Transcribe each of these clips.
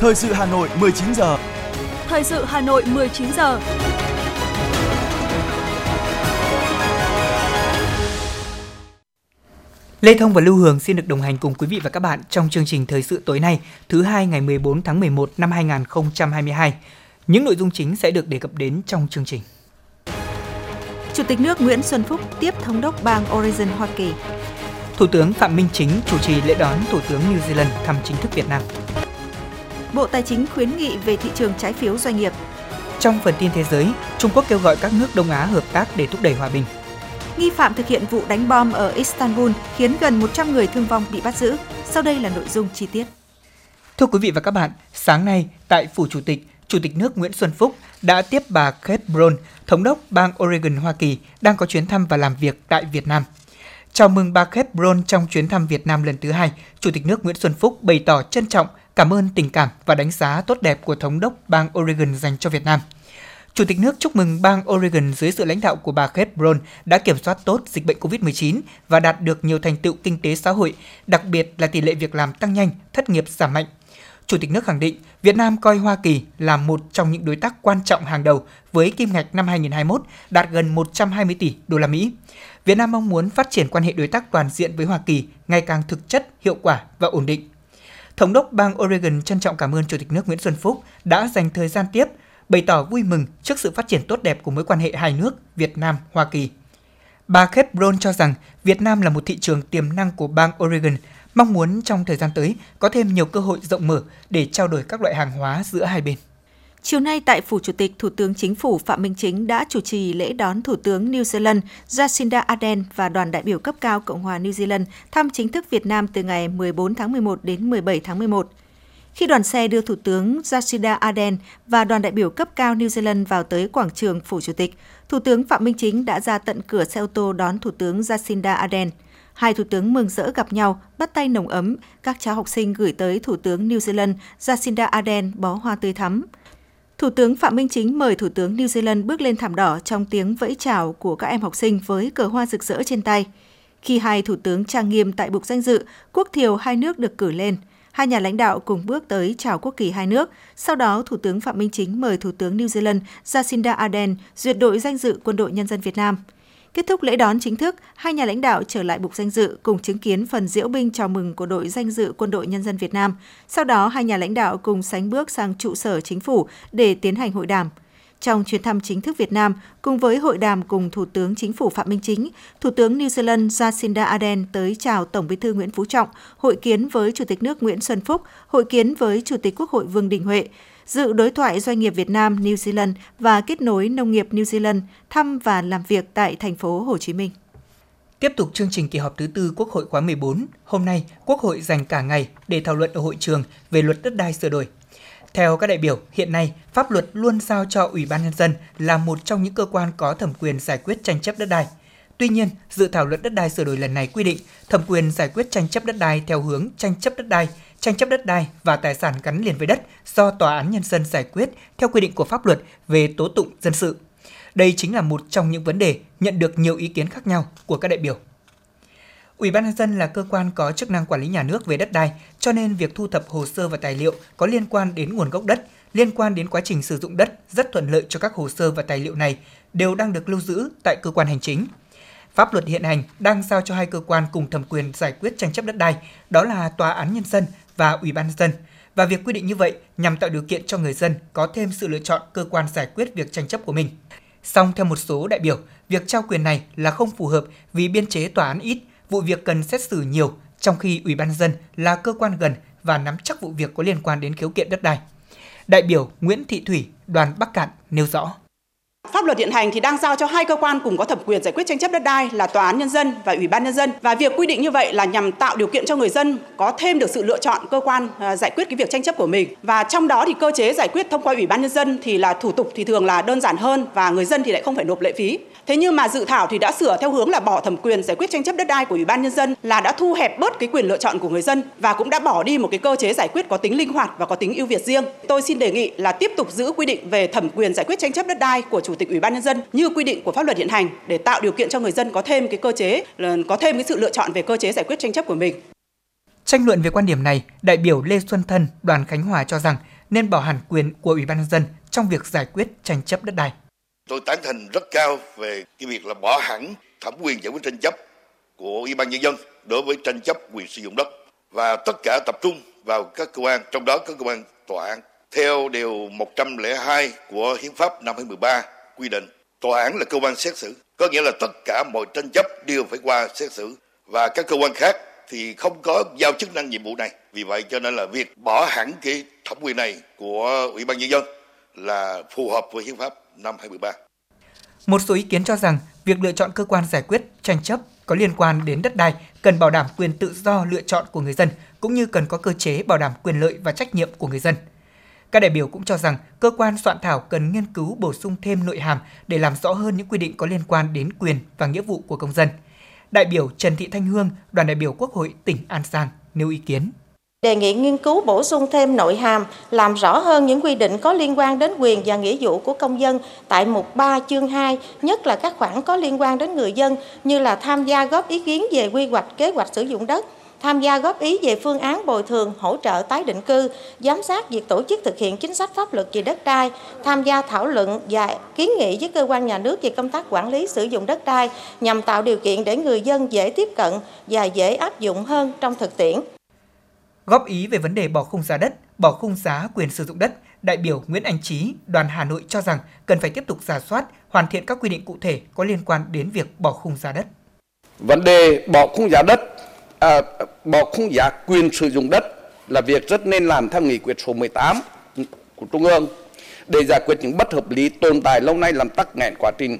Thời sự Hà Nội 19 giờ. Thời sự Hà Nội 19 giờ. Lê Thông và Lưu Hường xin được đồng hành cùng quý vị và các bạn trong chương trình thời sự tối nay, thứ hai ngày 14 tháng 11 năm 2022. Những nội dung chính sẽ được đề cập đến trong chương trình. Chủ tịch nước Nguyễn Xuân Phúc tiếp thống đốc bang Oregon, Hoa Kỳ. Thủ tướng Phạm Minh Chính chủ trì lễ đón Thủ tướng New Zealand thăm chính thức Việt Nam. Bộ Tài chính khuyến nghị về thị trường trái phiếu doanh nghiệp. Trong phần tin thế giới, Trung Quốc kêu gọi các nước Đông Á hợp tác để thúc đẩy hòa bình. Nghi phạm thực hiện vụ đánh bom ở Istanbul khiến gần 100 người thương vong bị bắt giữ. Sau đây là nội dung chi tiết. Thưa quý vị và các bạn, sáng nay tại Phủ Chủ tịch, Chủ tịch nước Nguyễn Xuân Phúc đã tiếp bà Kate Brown, Thống đốc bang Oregon, Hoa Kỳ, đang có chuyến thăm và làm việc tại Việt Nam. Chào mừng bà Kate Brown trong chuyến thăm Việt Nam lần thứ hai, Chủ tịch nước Nguyễn Xuân Phúc bày tỏ trân trọng, cảm ơn tình cảm và đánh giá tốt đẹp của Thống đốc bang Oregon dành cho Việt Nam. Chủ tịch nước chúc mừng bang Oregon dưới sự lãnh đạo của bà Kate Brown đã kiểm soát tốt dịch bệnh COVID-19 và đạt được nhiều thành tựu kinh tế xã hội, đặc biệt là tỷ lệ việc làm tăng nhanh, thất nghiệp giảm mạnh. Chủ tịch nước khẳng định Việt Nam coi Hoa Kỳ là một trong những đối tác quan trọng hàng đầu với kim ngạch năm 2021 đạt gần 120 tỷ đô la Mỹ. Việt Nam mong muốn phát triển quan hệ đối tác toàn diện với Hoa Kỳ ngày càng thực chất, hiệu quả và ổn định. Thống đốc bang Oregon trân trọng cảm ơn Chủ tịch nước Nguyễn Xuân Phúc đã dành thời gian tiếp, bày tỏ vui mừng trước sự phát triển tốt đẹp của mối quan hệ hai nước Việt Nam Hoa Kỳ. Bà Kate Brown cho rằng Việt Nam là một thị trường tiềm năng của bang Oregon, mong muốn trong thời gian tới có thêm nhiều cơ hội rộng mở để trao đổi các loại hàng hóa giữa hai bên. Chiều nay tại Phủ Chủ tịch, Thủ tướng Chính phủ Phạm Minh Chính đã chủ trì lễ đón Thủ tướng New Zealand Jacinda Ardern và đoàn đại biểu cấp cao Cộng hòa New Zealand thăm chính thức Việt Nam từ ngày 14 tháng 11 đến 17 tháng 11. Khi đoàn xe đưa Thủ tướng Jacinda Ardern và đoàn đại biểu cấp cao New Zealand vào tới quảng trường Phủ Chủ tịch, Thủ tướng Phạm Minh Chính đã ra tận cửa xe ô tô đón Thủ tướng Jacinda Ardern. Hai thủ tướng mừng rỡ gặp nhau, bắt tay nồng ấm, các cháu học sinh gửi tới Thủ tướng New Zealand Jacinda Ardern bó hoa tươi thắm. Thủ tướng Phạm Minh Chính mời Thủ tướng New Zealand bước lên thảm đỏ trong tiếng vẫy chào của các em học sinh với cờ hoa rực rỡ trên tay. Khi hai thủ tướng trang nghiêm tại bục danh dự, quốc thiều hai nước được cử lên. Hai nhà lãnh đạo cùng bước tới chào quốc kỳ hai nước. Sau đó, Thủ tướng Phạm Minh Chính mời Thủ tướng New Zealand Jacinda Ardern duyệt đội danh dự Quân đội Nhân dân Việt Nam. Kết thúc lễ đón chính thức, hai nhà lãnh đạo trở lại bục danh dự cùng chứng kiến phần diễu binh chào mừng của đội danh dự Quân đội Nhân dân Việt Nam. Sau đó, hai nhà lãnh đạo cùng sánh bước sang trụ sở chính phủ để tiến hành hội đàm. Trong chuyến thăm chính thức Việt Nam, cùng với hội đàm cùng Thủ tướng Chính phủ Phạm Minh Chính, Thủ tướng New Zealand Jacinda Ardern tới chào Tổng bí thư Nguyễn Phú Trọng, hội kiến với Chủ tịch nước Nguyễn Xuân Phúc, hội kiến với Chủ tịch Quốc hội Vương Đình Huệ, dự đối thoại doanh nghiệp Việt Nam New Zealand và kết nối nông nghiệp New Zealand thăm và làm việc tại thành phố Hồ Chí Minh. Tiếp tục chương trình kỳ họp thứ tư Quốc hội khóa 14, hôm nay Quốc hội dành cả ngày để thảo luận ở hội trường về luật đất đai sửa đổi. Theo các đại biểu, hiện nay pháp luật luôn giao cho Ủy ban nhân dân là một trong những cơ quan có thẩm quyền giải quyết tranh chấp đất đai. Tuy nhiên, dự thảo luật đất đai sửa đổi lần này quy định thẩm quyền giải quyết tranh chấp đất đai theo hướng tranh chấp đất đai, tranh chấp đất đai và tài sản gắn liền với đất do tòa án nhân dân giải quyết theo quy định của pháp luật về tố tụng dân sự. Đây chính là một trong những vấn đề nhận được nhiều ý kiến khác nhau của các đại biểu. Ủy ban nhân dân là cơ quan có chức năng quản lý nhà nước về đất đai, cho nên việc thu thập hồ sơ và tài liệu có liên quan đến nguồn gốc đất, liên quan đến quá trình sử dụng đất rất thuận lợi cho các hồ sơ và tài liệu này đều đang được lưu giữ tại cơ quan hành chính. Pháp luật hiện hành đang giao cho hai cơ quan cùng thẩm quyền giải quyết tranh chấp đất đai, đó là Tòa án Nhân dân và Ủy ban nhân dân. Và việc quy định như vậy nhằm tạo điều kiện cho người dân có thêm sự lựa chọn cơ quan giải quyết việc tranh chấp của mình. Song theo một số đại biểu, việc trao quyền này là không phù hợp vì biên chế tòa án ít, vụ việc cần xét xử nhiều, trong khi Ủy ban dân là cơ quan gần và nắm chắc vụ việc có liên quan đến khiếu kiện đất đai. Đại biểu Nguyễn Thị Thủy, đoàn Bắc Cạn nêu rõ. Pháp luật hiện hành thì đang giao cho hai cơ quan cùng có thẩm quyền giải quyết tranh chấp đất đai là Tòa án Nhân dân và Ủy ban Nhân dân. Và việc quy định như vậy là nhằm tạo điều kiện cho người dân có thêm được sự lựa chọn cơ quan à, giải quyết cái việc tranh chấp của mình. Và trong đó thì cơ chế giải quyết thông qua Ủy ban Nhân dân thì là thủ tục thì thường là đơn giản hơn và người dân thì lại không phải nộp lệ phí. Thế nhưng mà dự thảo thì đã sửa theo hướng là bỏ thẩm quyền giải quyết tranh chấp đất đai của Ủy ban nhân dân là đã thu hẹp bớt cái quyền lựa chọn của người dân và cũng đã bỏ đi một cái cơ chế giải quyết có tính linh hoạt và có tính ưu việt riêng. Tôi xin đề nghị là tiếp tục giữ quy định về thẩm quyền giải quyết tranh chấp đất đai của Chủ tịch Ủy ban nhân dân như quy định của pháp luật hiện hành để tạo điều kiện cho người dân có thêm cái cơ chế ờ, có thêm cái sự lựa chọn về cơ chế giải quyết tranh chấp của mình. Tranh luận về quan điểm này, đại biểu Lê Xuân Thân, đoàn Khánh Hòa cho rằng nên bảo hẳn quyền của Ủy ban nhân dân trong việc giải quyết tranh chấp đất đai. Tôi tán thành rất cao về cái việc là bỏ hẳn thẩm quyền giải quyết tranh chấp của Ủy ban nhân dân đối với tranh chấp quyền sử dụng đất và tất cả tập trung vào các cơ quan, trong đó có cơ quan tòa án. Theo điều 102 của Hiến pháp năm 2013 quy định, tòa án là cơ quan xét xử, có nghĩa là tất cả mọi tranh chấp đều phải qua xét xử và các cơ quan khác thì không có giao chức năng nhiệm vụ này. Vì vậy cho nên là việc bỏ hẳn cái thẩm quyền này của Ủy ban nhân dân là phù hợp với hiến pháp năm 2013. Một số ý kiến cho rằng việc lựa chọn cơ quan giải quyết tranh chấp có liên quan đến đất đai cần bảo đảm quyền tự do lựa chọn của người dân cũng như cần có cơ chế bảo đảm quyền lợi và trách nhiệm của người dân. Các đại biểu cũng cho rằng cơ quan soạn thảo cần nghiên cứu bổ sung thêm nội hàm để làm rõ hơn những quy định có liên quan đến quyền và nghĩa vụ của công dân. Đại biểu Trần Thị Thanh Hương, đoàn đại biểu Quốc hội tỉnh An Giang nêu ý kiến đề nghị nghiên cứu bổ sung thêm nội hàm, làm rõ hơn những quy định có liên quan đến quyền và nghĩa vụ của công dân tại mục 3 chương 2, nhất là các khoản có liên quan đến người dân như là tham gia góp ý kiến về quy hoạch kế hoạch sử dụng đất, tham gia góp ý về phương án bồi thường, hỗ trợ tái định cư, giám sát việc tổ chức thực hiện chính sách pháp luật về đất đai, tham gia thảo luận và kiến nghị với cơ quan nhà nước về công tác quản lý sử dụng đất đai nhằm tạo điều kiện để người dân dễ tiếp cận và dễ áp dụng hơn trong thực tiễn. Góp ý về vấn đề bỏ khung giá đất, bỏ khung giá quyền sử dụng đất, đại biểu Nguyễn Anh Trí, đoàn Hà Nội cho rằng cần phải tiếp tục giả soát, hoàn thiện các quy định cụ thể có liên quan đến việc bỏ khung giá đất. Vấn đề bỏ khung giá đất, à, bỏ khung giá quyền sử dụng đất là việc rất nên làm theo nghị quyết số 18 của Trung ương để giải quyết những bất hợp lý tồn tại lâu nay làm tắc nghẽn quá trình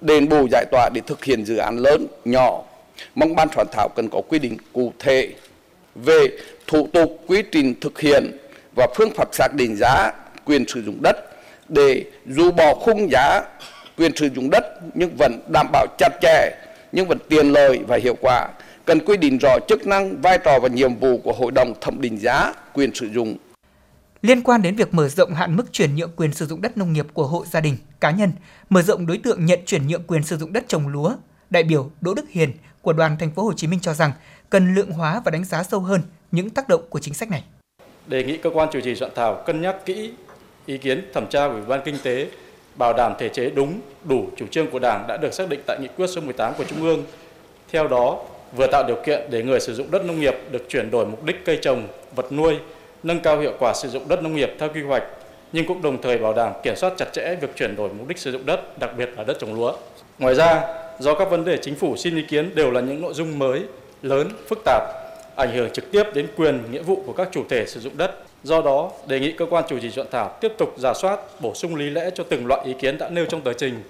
đền bù giải tỏa để thực hiện dự án lớn, nhỏ. Mong ban soạn thảo cần có quy định cụ thể về thủ tục quy trình thực hiện và phương pháp xác định giá quyền sử dụng đất để dù bỏ khung giá quyền sử dụng đất nhưng vẫn đảm bảo chặt chẽ nhưng vẫn tiền lợi và hiệu quả cần quy định rõ chức năng vai trò và nhiệm vụ của hội đồng thẩm định giá quyền sử dụng. Liên quan đến việc mở rộng hạn mức chuyển nhượng quyền sử dụng đất nông nghiệp của hộ gia đình, cá nhân, mở rộng đối tượng nhận chuyển nhượng quyền sử dụng đất trồng lúa, đại biểu Đỗ Đức Hiền của đoàn thành phố Hồ Chí Minh cho rằng cần lượng hóa và đánh giá sâu hơn những tác động của chính sách này. Đề nghị cơ quan chủ trì soạn thảo cân nhắc kỹ ý kiến thẩm tra của Ủy ban Kinh tế, bảo đảm thể chế đúng, đủ chủ trương của Đảng đã được xác định tại nghị quyết số 18 của Trung ương. Theo đó, vừa tạo điều kiện để người sử dụng đất nông nghiệp được chuyển đổi mục đích cây trồng, vật nuôi, nâng cao hiệu quả sử dụng đất nông nghiệp theo quy hoạch, nhưng cũng đồng thời bảo đảm kiểm soát chặt chẽ việc chuyển đổi mục đích sử dụng đất, đặc biệt là đất trồng lúa. Ngoài ra, do các vấn đề chính phủ xin ý kiến đều là những nội dung mới, lớn, phức tạp, ảnh hưởng trực tiếp đến quyền, nghĩa vụ của các chủ thể sử dụng đất. Do đó, đề nghị cơ quan chủ trì soạn thảo tiếp tục giả soát, bổ sung lý lẽ cho từng loại ý kiến đã nêu trong tờ trình,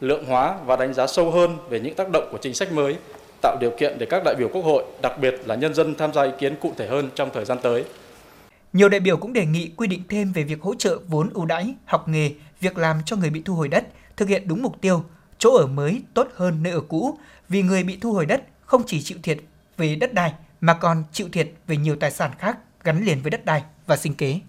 lượng hóa và đánh giá sâu hơn về những tác động của chính sách mới, tạo điều kiện để các đại biểu Quốc hội, đặc biệt là nhân dân tham gia ý kiến cụ thể hơn trong thời gian tới. Nhiều đại biểu cũng đề nghị quy định thêm về việc hỗ trợ vốn ưu đãi, học nghề, việc làm cho người bị thu hồi đất, thực hiện đúng mục tiêu, chỗ ở mới tốt hơn nơi ở cũ, vì người bị thu hồi đất không chỉ chịu thiệt về đất đai mà còn chịu thiệt về nhiều tài sản khác gắn liền với đất đai và sinh kế.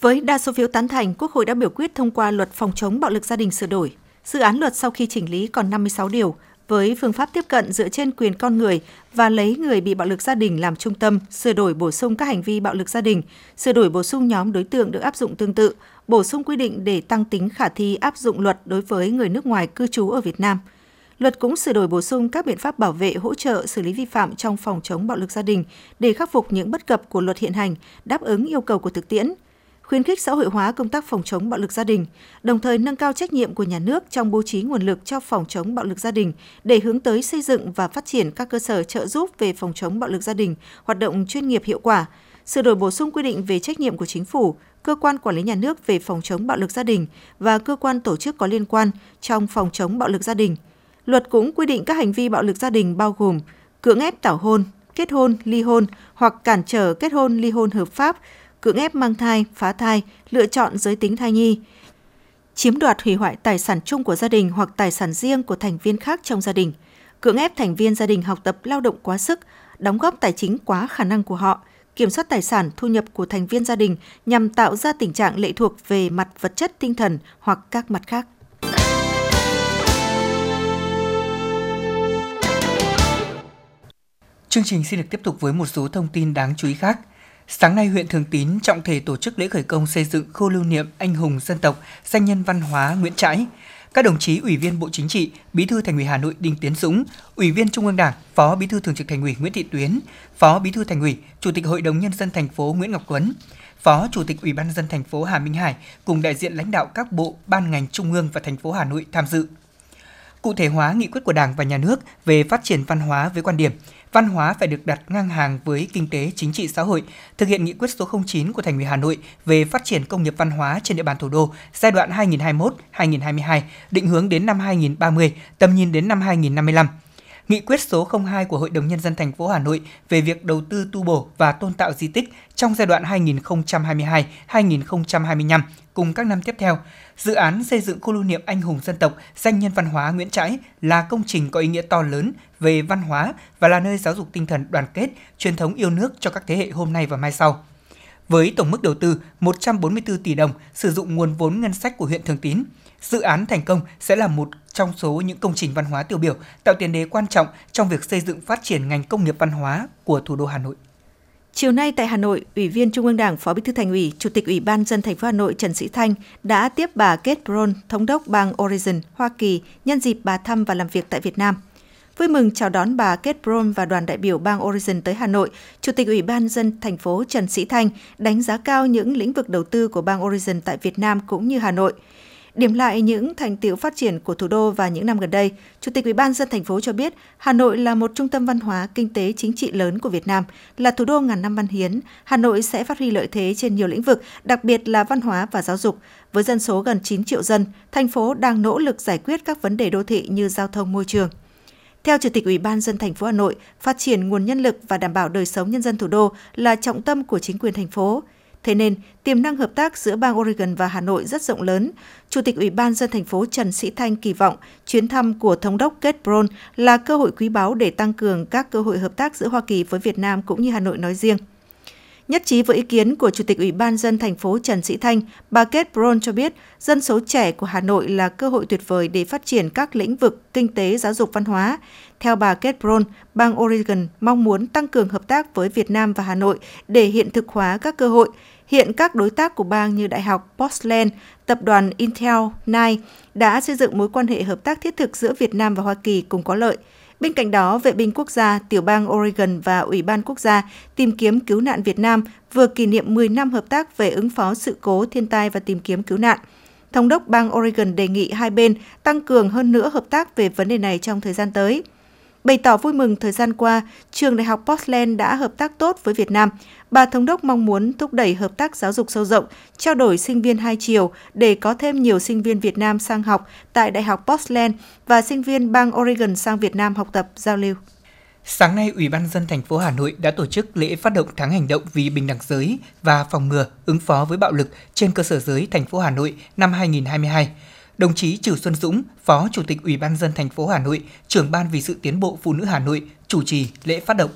Với đa số phiếu tán thành, Quốc hội đã biểu quyết thông qua luật phòng chống bạo lực gia đình sửa đổi. Dự án luật sau khi chỉnh lý còn 56 điều, với phương pháp tiếp cận dựa trên quyền con người và lấy người bị bạo lực gia đình làm trung tâm, sửa đổi bổ sung các hành vi bạo lực gia đình, sửa đổi bổ sung nhóm đối tượng được áp dụng tương tự, bổ sung quy định để tăng tính khả thi áp dụng luật đối với người nước ngoài cư trú ở Việt Nam – Luật cũng sửa đổi bổ sung các biện pháp bảo vệ, hỗ trợ, xử lý vi phạm trong phòng chống bạo lực gia đình để khắc phục những bất cập của luật hiện hành, đáp ứng yêu cầu của thực tiễn, khuyến khích xã hội hóa công tác phòng chống bạo lực gia đình, đồng thời nâng cao trách nhiệm của nhà nước trong bố trí nguồn lực cho phòng chống bạo lực gia đình để hướng tới xây dựng và phát triển các cơ sở trợ giúp về phòng chống bạo lực gia đình, hoạt động chuyên nghiệp hiệu quả, sửa đổi bổ sung quy định về trách nhiệm của chính phủ, cơ quan quản lý nhà nước về phòng chống bạo lực gia đình và cơ quan tổ chức có liên quan trong phòng chống bạo lực gia đình – Luật cũng quy định các hành vi bạo lực gia đình bao gồm cưỡng ép tảo hôn, kết hôn, ly hôn hoặc cản trở kết hôn, ly hôn hợp pháp, cưỡng ép mang thai, phá thai, lựa chọn giới tính thai nhi, chiếm đoạt hủy hoại tài sản chung của gia đình hoặc tài sản riêng của thành viên khác trong gia đình, cưỡng ép thành viên gia đình học tập lao động quá sức, đóng góp tài chính quá khả năng của họ, kiểm soát tài sản thu nhập của thành viên gia đình nhằm tạo ra tình trạng lệ thuộc về mặt vật chất tinh thần hoặc các mặt khác. Chương trình xin được tiếp tục với một số thông tin đáng chú ý khác. Sáng nay, huyện Thường Tín trọng thể tổ chức lễ khởi công xây dựng khu lưu niệm anh hùng dân tộc, danh nhân văn hóa Nguyễn Trãi. Các đồng chí Ủy viên Bộ Chính trị, Bí thư Thành ủy Hà Nội Đinh Tiến Dũng, Ủy viên Trung ương Đảng, Phó Bí thư Thường trực Thành ủy Nguyễn Thị Tuyến, Phó Bí thư Thành ủy, Chủ tịch Hội đồng nhân dân thành phố Nguyễn Ngọc Tuấn, Phó Chủ tịch Ủy ban nhân dân thành phố Hà Minh Hải cùng đại diện lãnh đạo các bộ, ban ngành trung ương và thành phố Hà Nội tham dự. Cụ thể hóa nghị quyết của Đảng và Nhà nước về phát triển văn hóa với quan điểm văn hóa phải được đặt ngang hàng với kinh tế, chính trị, xã hội, thực hiện nghị quyết số 09 của Thành ủy Hà Nội về phát triển công nghiệp văn hóa trên địa bàn thủ đô giai đoạn 2021-2022, định hướng đến năm 2030, tầm nhìn đến năm 2055. Nghị quyết số 02 của Hội đồng Nhân dân thành phố Hà Nội về việc đầu tư tu bổ và tôn tạo di tích trong giai đoạn 2022-2025 cùng các năm tiếp theo. Dự án xây dựng khu lưu niệm anh hùng dân tộc, danh nhân văn hóa Nguyễn Trãi là công trình có ý nghĩa to lớn về văn hóa và là nơi giáo dục tinh thần đoàn kết, truyền thống yêu nước cho các thế hệ hôm nay và mai sau. Với tổng mức đầu tư 144 tỷ đồng sử dụng nguồn vốn ngân sách của huyện Thường Tín, dự án thành công sẽ là một trong số những công trình văn hóa tiêu biểu tạo tiền đề quan trọng trong việc xây dựng phát triển ngành công nghiệp văn hóa của thủ đô Hà Nội. Chiều nay tại Hà Nội, Ủy viên Trung ương Đảng, Phó Bí thư Thành ủy, Chủ tịch Ủy ban dân thành phố Hà Nội Trần Sĩ Thanh đã tiếp bà Kate Brown, thống đốc bang Oregon, Hoa Kỳ, nhân dịp bà thăm và làm việc tại Việt Nam. Vui mừng chào đón bà Kate Brown và đoàn đại biểu bang Oregon tới Hà Nội, Chủ tịch Ủy ban dân thành phố Trần Sĩ Thanh đánh giá cao những lĩnh vực đầu tư của bang Oregon tại Việt Nam cũng như Hà Nội – Điểm lại những thành tiệu phát triển của thủ đô và những năm gần đây, Chủ tịch Ủy ban dân thành phố cho biết Hà Nội là một trung tâm văn hóa, kinh tế, chính trị lớn của Việt Nam, là thủ đô ngàn năm văn hiến. Hà Nội sẽ phát huy lợi thế trên nhiều lĩnh vực, đặc biệt là văn hóa và giáo dục. Với dân số gần 9 triệu dân, thành phố đang nỗ lực giải quyết các vấn đề đô thị như giao thông môi trường. Theo Chủ tịch Ủy ban dân thành phố Hà Nội, phát triển nguồn nhân lực và đảm bảo đời sống nhân dân thủ đô là trọng tâm của chính quyền thành phố. Thế nên, tiềm năng hợp tác giữa bang Oregon và Hà Nội rất rộng lớn. Chủ tịch Ủy ban dân thành phố Trần Sĩ Thanh kỳ vọng chuyến thăm của Thống đốc Kate Brown là cơ hội quý báu để tăng cường các cơ hội hợp tác giữa Hoa Kỳ với Việt Nam cũng như Hà Nội nói riêng. Nhất trí với ý kiến của Chủ tịch Ủy ban dân thành phố Trần Sĩ Thanh, bà Kate Brown cho biết dân số trẻ của Hà Nội là cơ hội tuyệt vời để phát triển các lĩnh vực kinh tế, giáo dục, văn hóa. Theo bà Kate Brown, bang Oregon mong muốn tăng cường hợp tác với Việt Nam và Hà Nội để hiện thực hóa các cơ hội, Hiện các đối tác của bang như Đại học Portland, tập đoàn Intel, Nike đã xây dựng mối quan hệ hợp tác thiết thực giữa Việt Nam và Hoa Kỳ cùng có lợi. Bên cạnh đó, Vệ binh quốc gia, Tiểu bang Oregon và Ủy ban quốc gia tìm kiếm cứu nạn Việt Nam vừa kỷ niệm 10 năm hợp tác về ứng phó sự cố thiên tai và tìm kiếm cứu nạn. Thống đốc bang Oregon đề nghị hai bên tăng cường hơn nữa hợp tác về vấn đề này trong thời gian tới. Bày tỏ vui mừng thời gian qua, trường Đại học Portland đã hợp tác tốt với Việt Nam. Bà Thống đốc mong muốn thúc đẩy hợp tác giáo dục sâu rộng, trao đổi sinh viên hai chiều để có thêm nhiều sinh viên Việt Nam sang học tại Đại học Portland và sinh viên bang Oregon sang Việt Nam học tập giao lưu. Sáng nay, Ủy ban dân thành phố Hà Nội đã tổ chức lễ phát động tháng hành động vì bình đẳng giới và phòng ngừa ứng phó với bạo lực trên cơ sở giới thành phố Hà Nội năm 2022 đồng chí Trử Xuân Dũng, Phó Chủ tịch Ủy ban dân thành phố Hà Nội, trưởng ban vì sự tiến bộ phụ nữ Hà Nội chủ trì lễ phát động.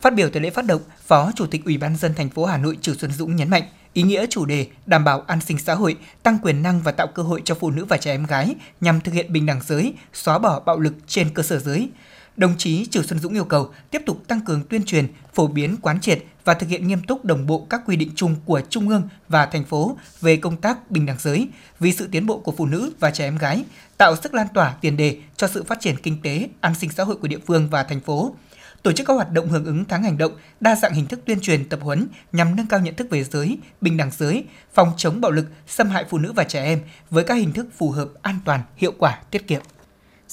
Phát biểu tại lễ phát động, Phó Chủ tịch Ủy ban dân thành phố Hà Nội Trử Xuân Dũng nhấn mạnh, ý nghĩa chủ đề đảm bảo an sinh xã hội, tăng quyền năng và tạo cơ hội cho phụ nữ và trẻ em gái nhằm thực hiện bình đẳng giới, xóa bỏ bạo lực trên cơ sở giới. Đồng chí Trử Xuân Dũng yêu cầu tiếp tục tăng cường tuyên truyền, phổ biến quán triệt và thực hiện nghiêm túc đồng bộ các quy định chung của Trung ương và thành phố về công tác bình đẳng giới vì sự tiến bộ của phụ nữ và trẻ em gái, tạo sức lan tỏa tiền đề cho sự phát triển kinh tế, an sinh xã hội của địa phương và thành phố. Tổ chức các hoạt động hưởng ứng tháng hành động, đa dạng hình thức tuyên truyền tập huấn nhằm nâng cao nhận thức về giới, bình đẳng giới, phòng chống bạo lực, xâm hại phụ nữ và trẻ em với các hình thức phù hợp, an toàn, hiệu quả, tiết kiệm.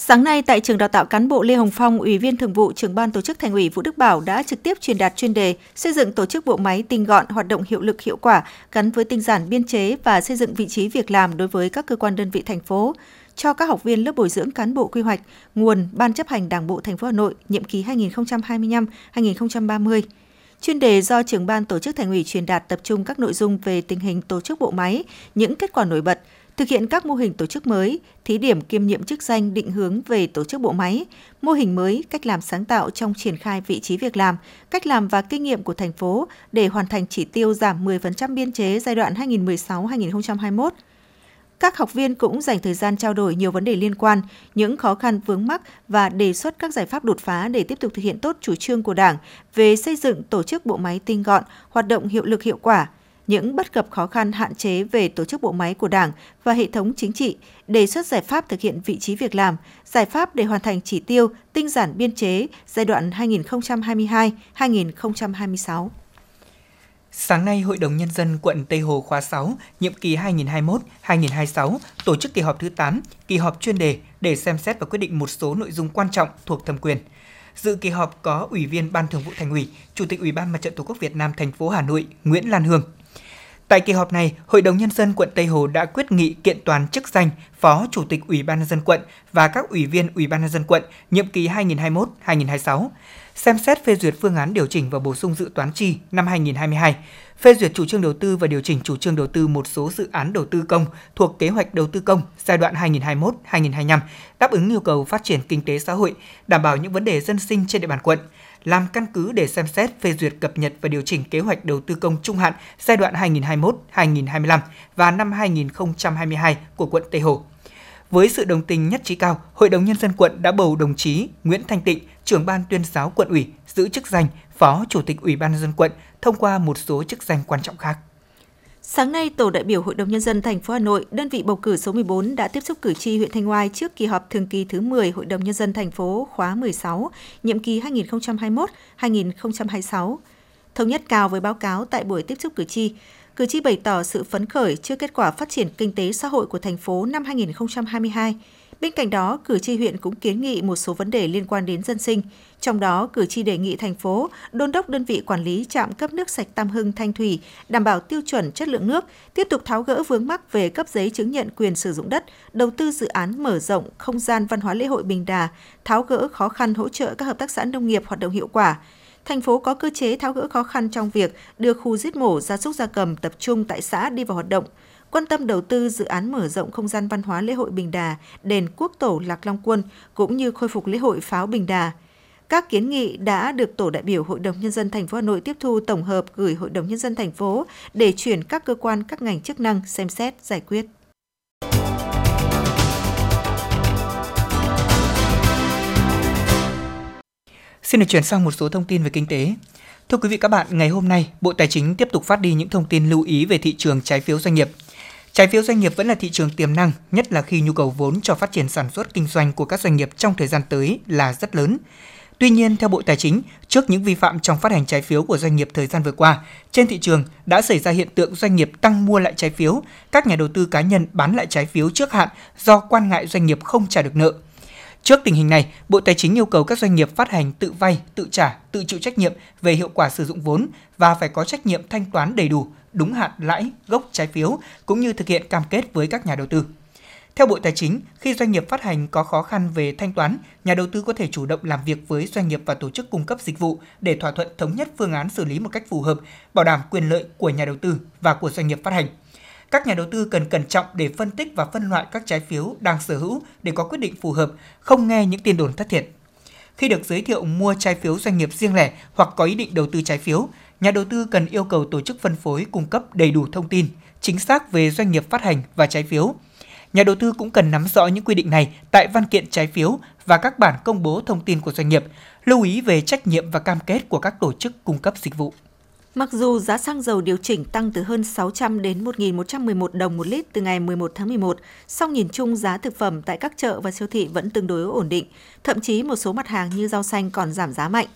Sáng nay tại trường đào tạo cán bộ Lê Hồng Phong, Ủy viên Thường vụ Trưởng ban Tổ chức Thành ủy Vũ Đức Bảo đã trực tiếp truyền đạt chuyên đề xây dựng tổ chức bộ máy tinh gọn, hoạt động hiệu lực hiệu quả gắn với tinh giản biên chế và xây dựng vị trí việc làm đối với các cơ quan đơn vị thành phố cho các học viên lớp bồi dưỡng cán bộ quy hoạch nguồn Ban chấp hành Đảng bộ thành phố Hà Nội nhiệm kỳ 2025-2030. Chuyên đề do trưởng ban tổ chức thành ủy truyền đạt tập trung các nội dung về tình hình tổ chức bộ máy, những kết quả nổi bật, thực hiện các mô hình tổ chức mới, thí điểm kiêm nhiệm chức danh định hướng về tổ chức bộ máy, mô hình mới, cách làm sáng tạo trong triển khai vị trí việc làm, cách làm và kinh nghiệm của thành phố để hoàn thành chỉ tiêu giảm 10% biên chế giai đoạn 2016-2021. Các học viên cũng dành thời gian trao đổi nhiều vấn đề liên quan, những khó khăn vướng mắc và đề xuất các giải pháp đột phá để tiếp tục thực hiện tốt chủ trương của Đảng về xây dựng tổ chức bộ máy tinh gọn, hoạt động hiệu lực hiệu quả, những bất cập khó khăn hạn chế về tổ chức bộ máy của Đảng và hệ thống chính trị, đề xuất giải pháp thực hiện vị trí việc làm, giải pháp để hoàn thành chỉ tiêu tinh giản biên chế giai đoạn 2022-2026. Sáng nay, Hội đồng Nhân dân quận Tây Hồ khóa 6, nhiệm kỳ 2021-2026 tổ chức kỳ họp thứ 8, kỳ họp chuyên đề để xem xét và quyết định một số nội dung quan trọng thuộc thẩm quyền. Dự kỳ họp có Ủy viên Ban Thường vụ Thành ủy, Chủ tịch Ủy ban Mặt trận Tổ quốc Việt Nam thành phố Hà Nội Nguyễn Lan Hương. Tại kỳ họp này, Hội đồng Nhân dân quận Tây Hồ đã quyết nghị kiện toàn chức danh Phó Chủ tịch Ủy ban Nhân dân quận và các Ủy viên Ủy ban Nhân dân quận nhiệm kỳ 2021-2026, xem xét phê duyệt phương án điều chỉnh và bổ sung dự toán chi năm 2022, phê duyệt chủ trương đầu tư và điều chỉnh chủ trương đầu tư một số dự án đầu tư công thuộc kế hoạch đầu tư công giai đoạn 2021-2025, đáp ứng yêu cầu phát triển kinh tế xã hội, đảm bảo những vấn đề dân sinh trên địa bàn quận, làm căn cứ để xem xét phê duyệt cập nhật và điều chỉnh kế hoạch đầu tư công trung hạn giai đoạn 2021-2025 và năm 2022 của quận Tây Hồ. Với sự đồng tình nhất trí cao, Hội đồng Nhân dân quận đã bầu đồng chí Nguyễn Thanh Tịnh, trưởng ban tuyên giáo quận ủy, giữ chức danh Phó Chủ tịch Ủy ban Nhân dân quận thông qua một số chức danh quan trọng khác. Sáng nay, Tổ đại biểu Hội đồng Nhân dân thành phố Hà Nội, đơn vị bầu cử số 14 đã tiếp xúc cử tri huyện Thanh Oai trước kỳ họp thường kỳ thứ 10 Hội đồng Nhân dân thành phố khóa 16, nhiệm kỳ 2021-2026. Thống nhất cao với báo cáo tại buổi tiếp xúc cử tri, cử tri bày tỏ sự phấn khởi trước kết quả phát triển kinh tế xã hội của thành phố năm 2022. Bên cạnh đó, cử tri huyện cũng kiến nghị một số vấn đề liên quan đến dân sinh. Trong đó, cử tri đề nghị thành phố đôn đốc đơn vị quản lý trạm cấp nước sạch Tam Hưng Thanh Thủy đảm bảo tiêu chuẩn chất lượng nước, tiếp tục tháo gỡ vướng mắc về cấp giấy chứng nhận quyền sử dụng đất, đầu tư dự án mở rộng không gian văn hóa lễ hội Bình Đà, tháo gỡ khó khăn hỗ trợ các hợp tác xã nông nghiệp hoạt động hiệu quả, thành phố có cơ chế tháo gỡ khó khăn trong việc đưa khu giết mổ gia súc gia cầm tập trung tại xã đi vào hoạt động, quan tâm đầu tư dự án mở rộng không gian văn hóa lễ hội Bình Đà, đền Quốc Tổ Lạc Long Quân cũng như khôi phục lễ hội pháo Bình Đà. Các kiến nghị đã được tổ đại biểu Hội đồng nhân dân thành phố Hà Nội tiếp thu tổng hợp gửi Hội đồng nhân dân thành phố để chuyển các cơ quan các ngành chức năng xem xét giải quyết. Xin được chuyển sang một số thông tin về kinh tế. Thưa quý vị các bạn, ngày hôm nay, Bộ Tài chính tiếp tục phát đi những thông tin lưu ý về thị trường trái phiếu doanh nghiệp. Trái phiếu doanh nghiệp vẫn là thị trường tiềm năng, nhất là khi nhu cầu vốn cho phát triển sản xuất kinh doanh của các doanh nghiệp trong thời gian tới là rất lớn. Tuy nhiên, theo Bộ Tài chính, trước những vi phạm trong phát hành trái phiếu của doanh nghiệp thời gian vừa qua, trên thị trường đã xảy ra hiện tượng doanh nghiệp tăng mua lại trái phiếu, các nhà đầu tư cá nhân bán lại trái phiếu trước hạn do quan ngại doanh nghiệp không trả được nợ. Trước tình hình này, Bộ Tài chính yêu cầu các doanh nghiệp phát hành tự vay, tự trả, tự chịu trách nhiệm về hiệu quả sử dụng vốn và phải có trách nhiệm thanh toán đầy đủ, đúng hạn lãi, gốc trái phiếu cũng như thực hiện cam kết với các nhà đầu tư. Theo Bộ Tài chính, khi doanh nghiệp phát hành có khó khăn về thanh toán, nhà đầu tư có thể chủ động làm việc với doanh nghiệp và tổ chức cung cấp dịch vụ để thỏa thuận thống nhất phương án xử lý một cách phù hợp, bảo đảm quyền lợi của nhà đầu tư và của doanh nghiệp phát hành. Các nhà đầu tư cần cẩn trọng để phân tích và phân loại các trái phiếu đang sở hữu để có quyết định phù hợp, không nghe những tin đồn thất thiệt. Khi được giới thiệu mua trái phiếu doanh nghiệp riêng lẻ hoặc có ý định đầu tư trái phiếu, nhà đầu tư cần yêu cầu tổ chức phân phối cung cấp đầy đủ thông tin, chính xác về doanh nghiệp phát hành và trái phiếu. Nhà đầu tư cũng cần nắm rõ những quy định này tại văn kiện trái phiếu và các bản công bố thông tin của doanh nghiệp, lưu ý về trách nhiệm và cam kết của các tổ chức cung cấp dịch vụ. Mặc dù giá xăng dầu điều chỉnh tăng từ hơn 600 đến 1.111 đồng một lít từ ngày 11 tháng 11, song nhìn chung giá thực phẩm tại các chợ và siêu thị vẫn tương đối ổn định, thậm chí một số mặt hàng như rau xanh còn giảm giá mạnh.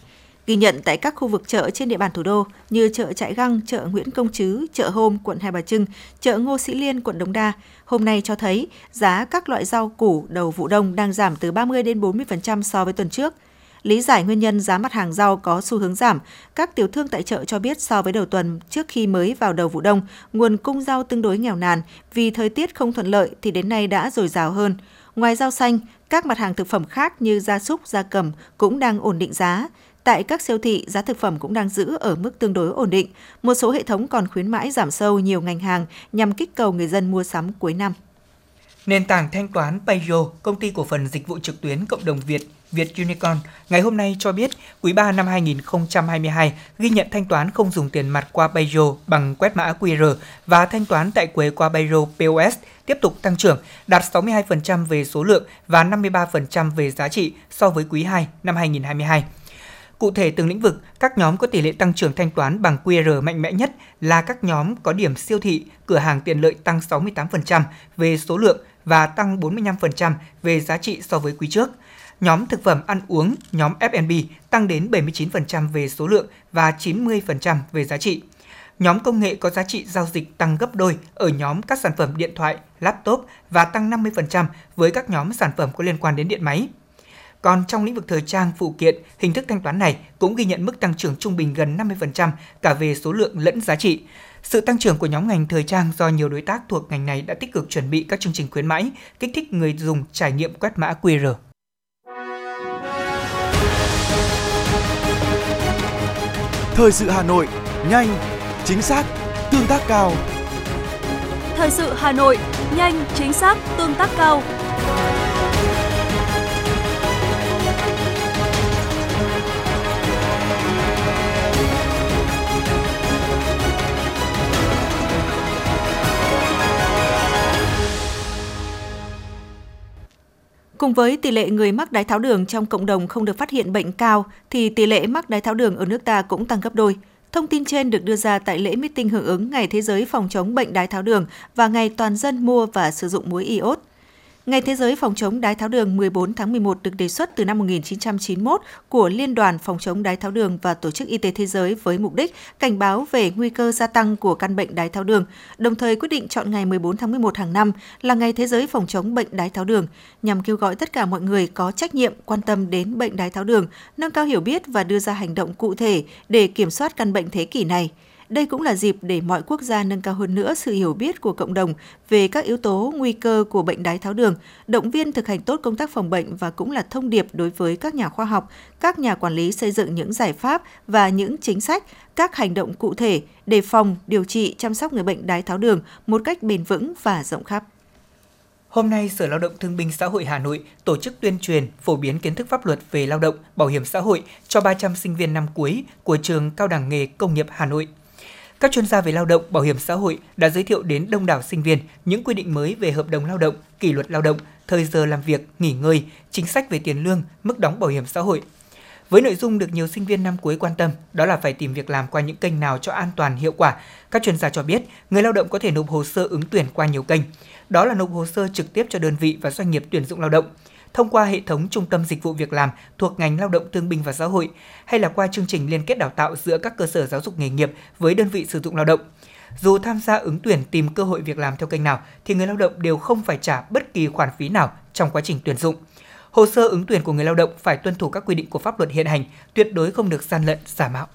Ghi nhận tại các khu vực chợ trên địa bàn thủ đô như chợ Trại Găng, chợ Nguyễn Công Trứ, chợ Hôm, quận Hai Bà Trưng, chợ Ngô Sĩ Liên, quận Đống Đa, hôm nay cho thấy giá các loại rau củ đầu vụ đông đang giảm từ 30 đến 40% so với tuần trước – Lý giải nguyên nhân giá mặt hàng rau có xu hướng giảm, các tiểu thương tại chợ cho biết so với đầu tuần trước khi mới vào đầu vụ đông, nguồn cung rau tương đối nghèo nàn vì thời tiết không thuận lợi thì đến nay đã dồi dào hơn. Ngoài rau xanh, các mặt hàng thực phẩm khác như gia súc, gia cầm cũng đang ổn định giá. Tại các siêu thị, giá thực phẩm cũng đang giữ ở mức tương đối ổn định. Một số hệ thống còn khuyến mãi giảm sâu nhiều ngành hàng nhằm kích cầu người dân mua sắm cuối năm. Nền tảng thanh toán Payo, công ty cổ phần dịch vụ trực tuyến cộng đồng Việt Việt Unicorn ngày hôm nay cho biết quý 3 năm 2022 ghi nhận thanh toán không dùng tiền mặt qua Payo bằng quét mã QR và thanh toán tại quầy qua Payo POS tiếp tục tăng trưởng, đạt 62% về số lượng và 53% về giá trị so với quý 2 năm 2022. Cụ thể từng lĩnh vực, các nhóm có tỷ lệ tăng trưởng thanh toán bằng QR mạnh mẽ nhất là các nhóm có điểm siêu thị, cửa hàng tiện lợi tăng 68% về số lượng và tăng 45% về giá trị so với quý trước. Nhóm thực phẩm ăn uống, nhóm F&B tăng đến 79% về số lượng và 90% về giá trị. Nhóm công nghệ có giá trị giao dịch tăng gấp đôi ở nhóm các sản phẩm điện thoại, laptop và tăng 50% với các nhóm sản phẩm có liên quan đến điện máy. Còn trong lĩnh vực thời trang, phụ kiện, hình thức thanh toán này cũng ghi nhận mức tăng trưởng trung bình gần 50% cả về số lượng lẫn giá trị. Sự tăng trưởng của nhóm ngành thời trang do nhiều đối tác thuộc ngành này đã tích cực chuẩn bị các chương trình khuyến mãi, kích thích người dùng trải nghiệm quét mã QR. Thời sự Hà Nội, nhanh, chính xác, tương tác cao. Thời sự Hà Nội, nhanh, chính xác, tương tác cao. Cùng với tỷ lệ người mắc đái tháo đường trong cộng đồng không được phát hiện bệnh cao, thì tỷ lệ mắc đái tháo đường ở nước ta cũng tăng gấp đôi. Thông tin trên được đưa ra tại lễ meeting hưởng ứng Ngày Thế giới phòng chống bệnh đái tháo đường và Ngày toàn dân mua và sử dụng muối iốt. Ngày Thế giới phòng chống đái tháo đường 14 tháng 11 được đề xuất từ năm 1991 của Liên đoàn phòng chống đái tháo đường và Tổ chức Y tế Thế giới với mục đích cảnh báo về nguy cơ gia tăng của căn bệnh đái tháo đường, đồng thời quyết định chọn ngày 14 tháng 11 hàng năm là Ngày Thế giới phòng chống bệnh đái tháo đường, nhằm kêu gọi tất cả mọi người có trách nhiệm quan tâm đến bệnh đái tháo đường, nâng cao hiểu biết và đưa ra hành động cụ thể để kiểm soát căn bệnh thế kỷ này. Đây cũng là dịp để mọi quốc gia nâng cao hơn nữa sự hiểu biết của cộng đồng về các yếu tố nguy cơ của bệnh đái tháo đường, động viên thực hành tốt công tác phòng bệnh và cũng là thông điệp đối với các nhà khoa học, các nhà quản lý xây dựng những giải pháp và những chính sách, các hành động cụ thể để phòng, điều trị, chăm sóc người bệnh đái tháo đường một cách bền vững và rộng khắp. Hôm nay, Sở Lao động Thương binh Xã hội Hà Nội tổ chức tuyên truyền, phổ biến kiến thức pháp luật về lao động, bảo hiểm xã hội cho 300 sinh viên năm cuối của trường Cao đẳng nghề Công nghiệp Hà Nội. Các chuyên gia về lao động, bảo hiểm xã hội đã giới thiệu đến đông đảo sinh viên những quy định mới về hợp đồng lao động, kỷ luật lao động, thời giờ làm việc, nghỉ ngơi, chính sách về tiền lương, mức đóng bảo hiểm xã hội. Với nội dung được nhiều sinh viên năm cuối quan tâm, đó là phải tìm việc làm qua những kênh nào cho an toàn, hiệu quả. Các chuyên gia cho biết, người lao động có thể nộp hồ sơ ứng tuyển qua nhiều kênh. Đó là nộp hồ sơ trực tiếp cho đơn vị và doanh nghiệp tuyển dụng lao động, thông qua hệ thống trung tâm dịch vụ việc làm thuộc ngành lao động thương binh và xã hội hay là qua chương trình liên kết đào tạo giữa các cơ sở giáo dục nghề nghiệp với đơn vị sử dụng lao động. Dù tham gia ứng tuyển tìm cơ hội việc làm theo kênh nào thì người lao động đều không phải trả bất kỳ khoản phí nào trong quá trình tuyển dụng. Hồ sơ ứng tuyển của người lao động phải tuân thủ các quy định của pháp luật hiện hành, tuyệt đối không được gian lận, giả mạo.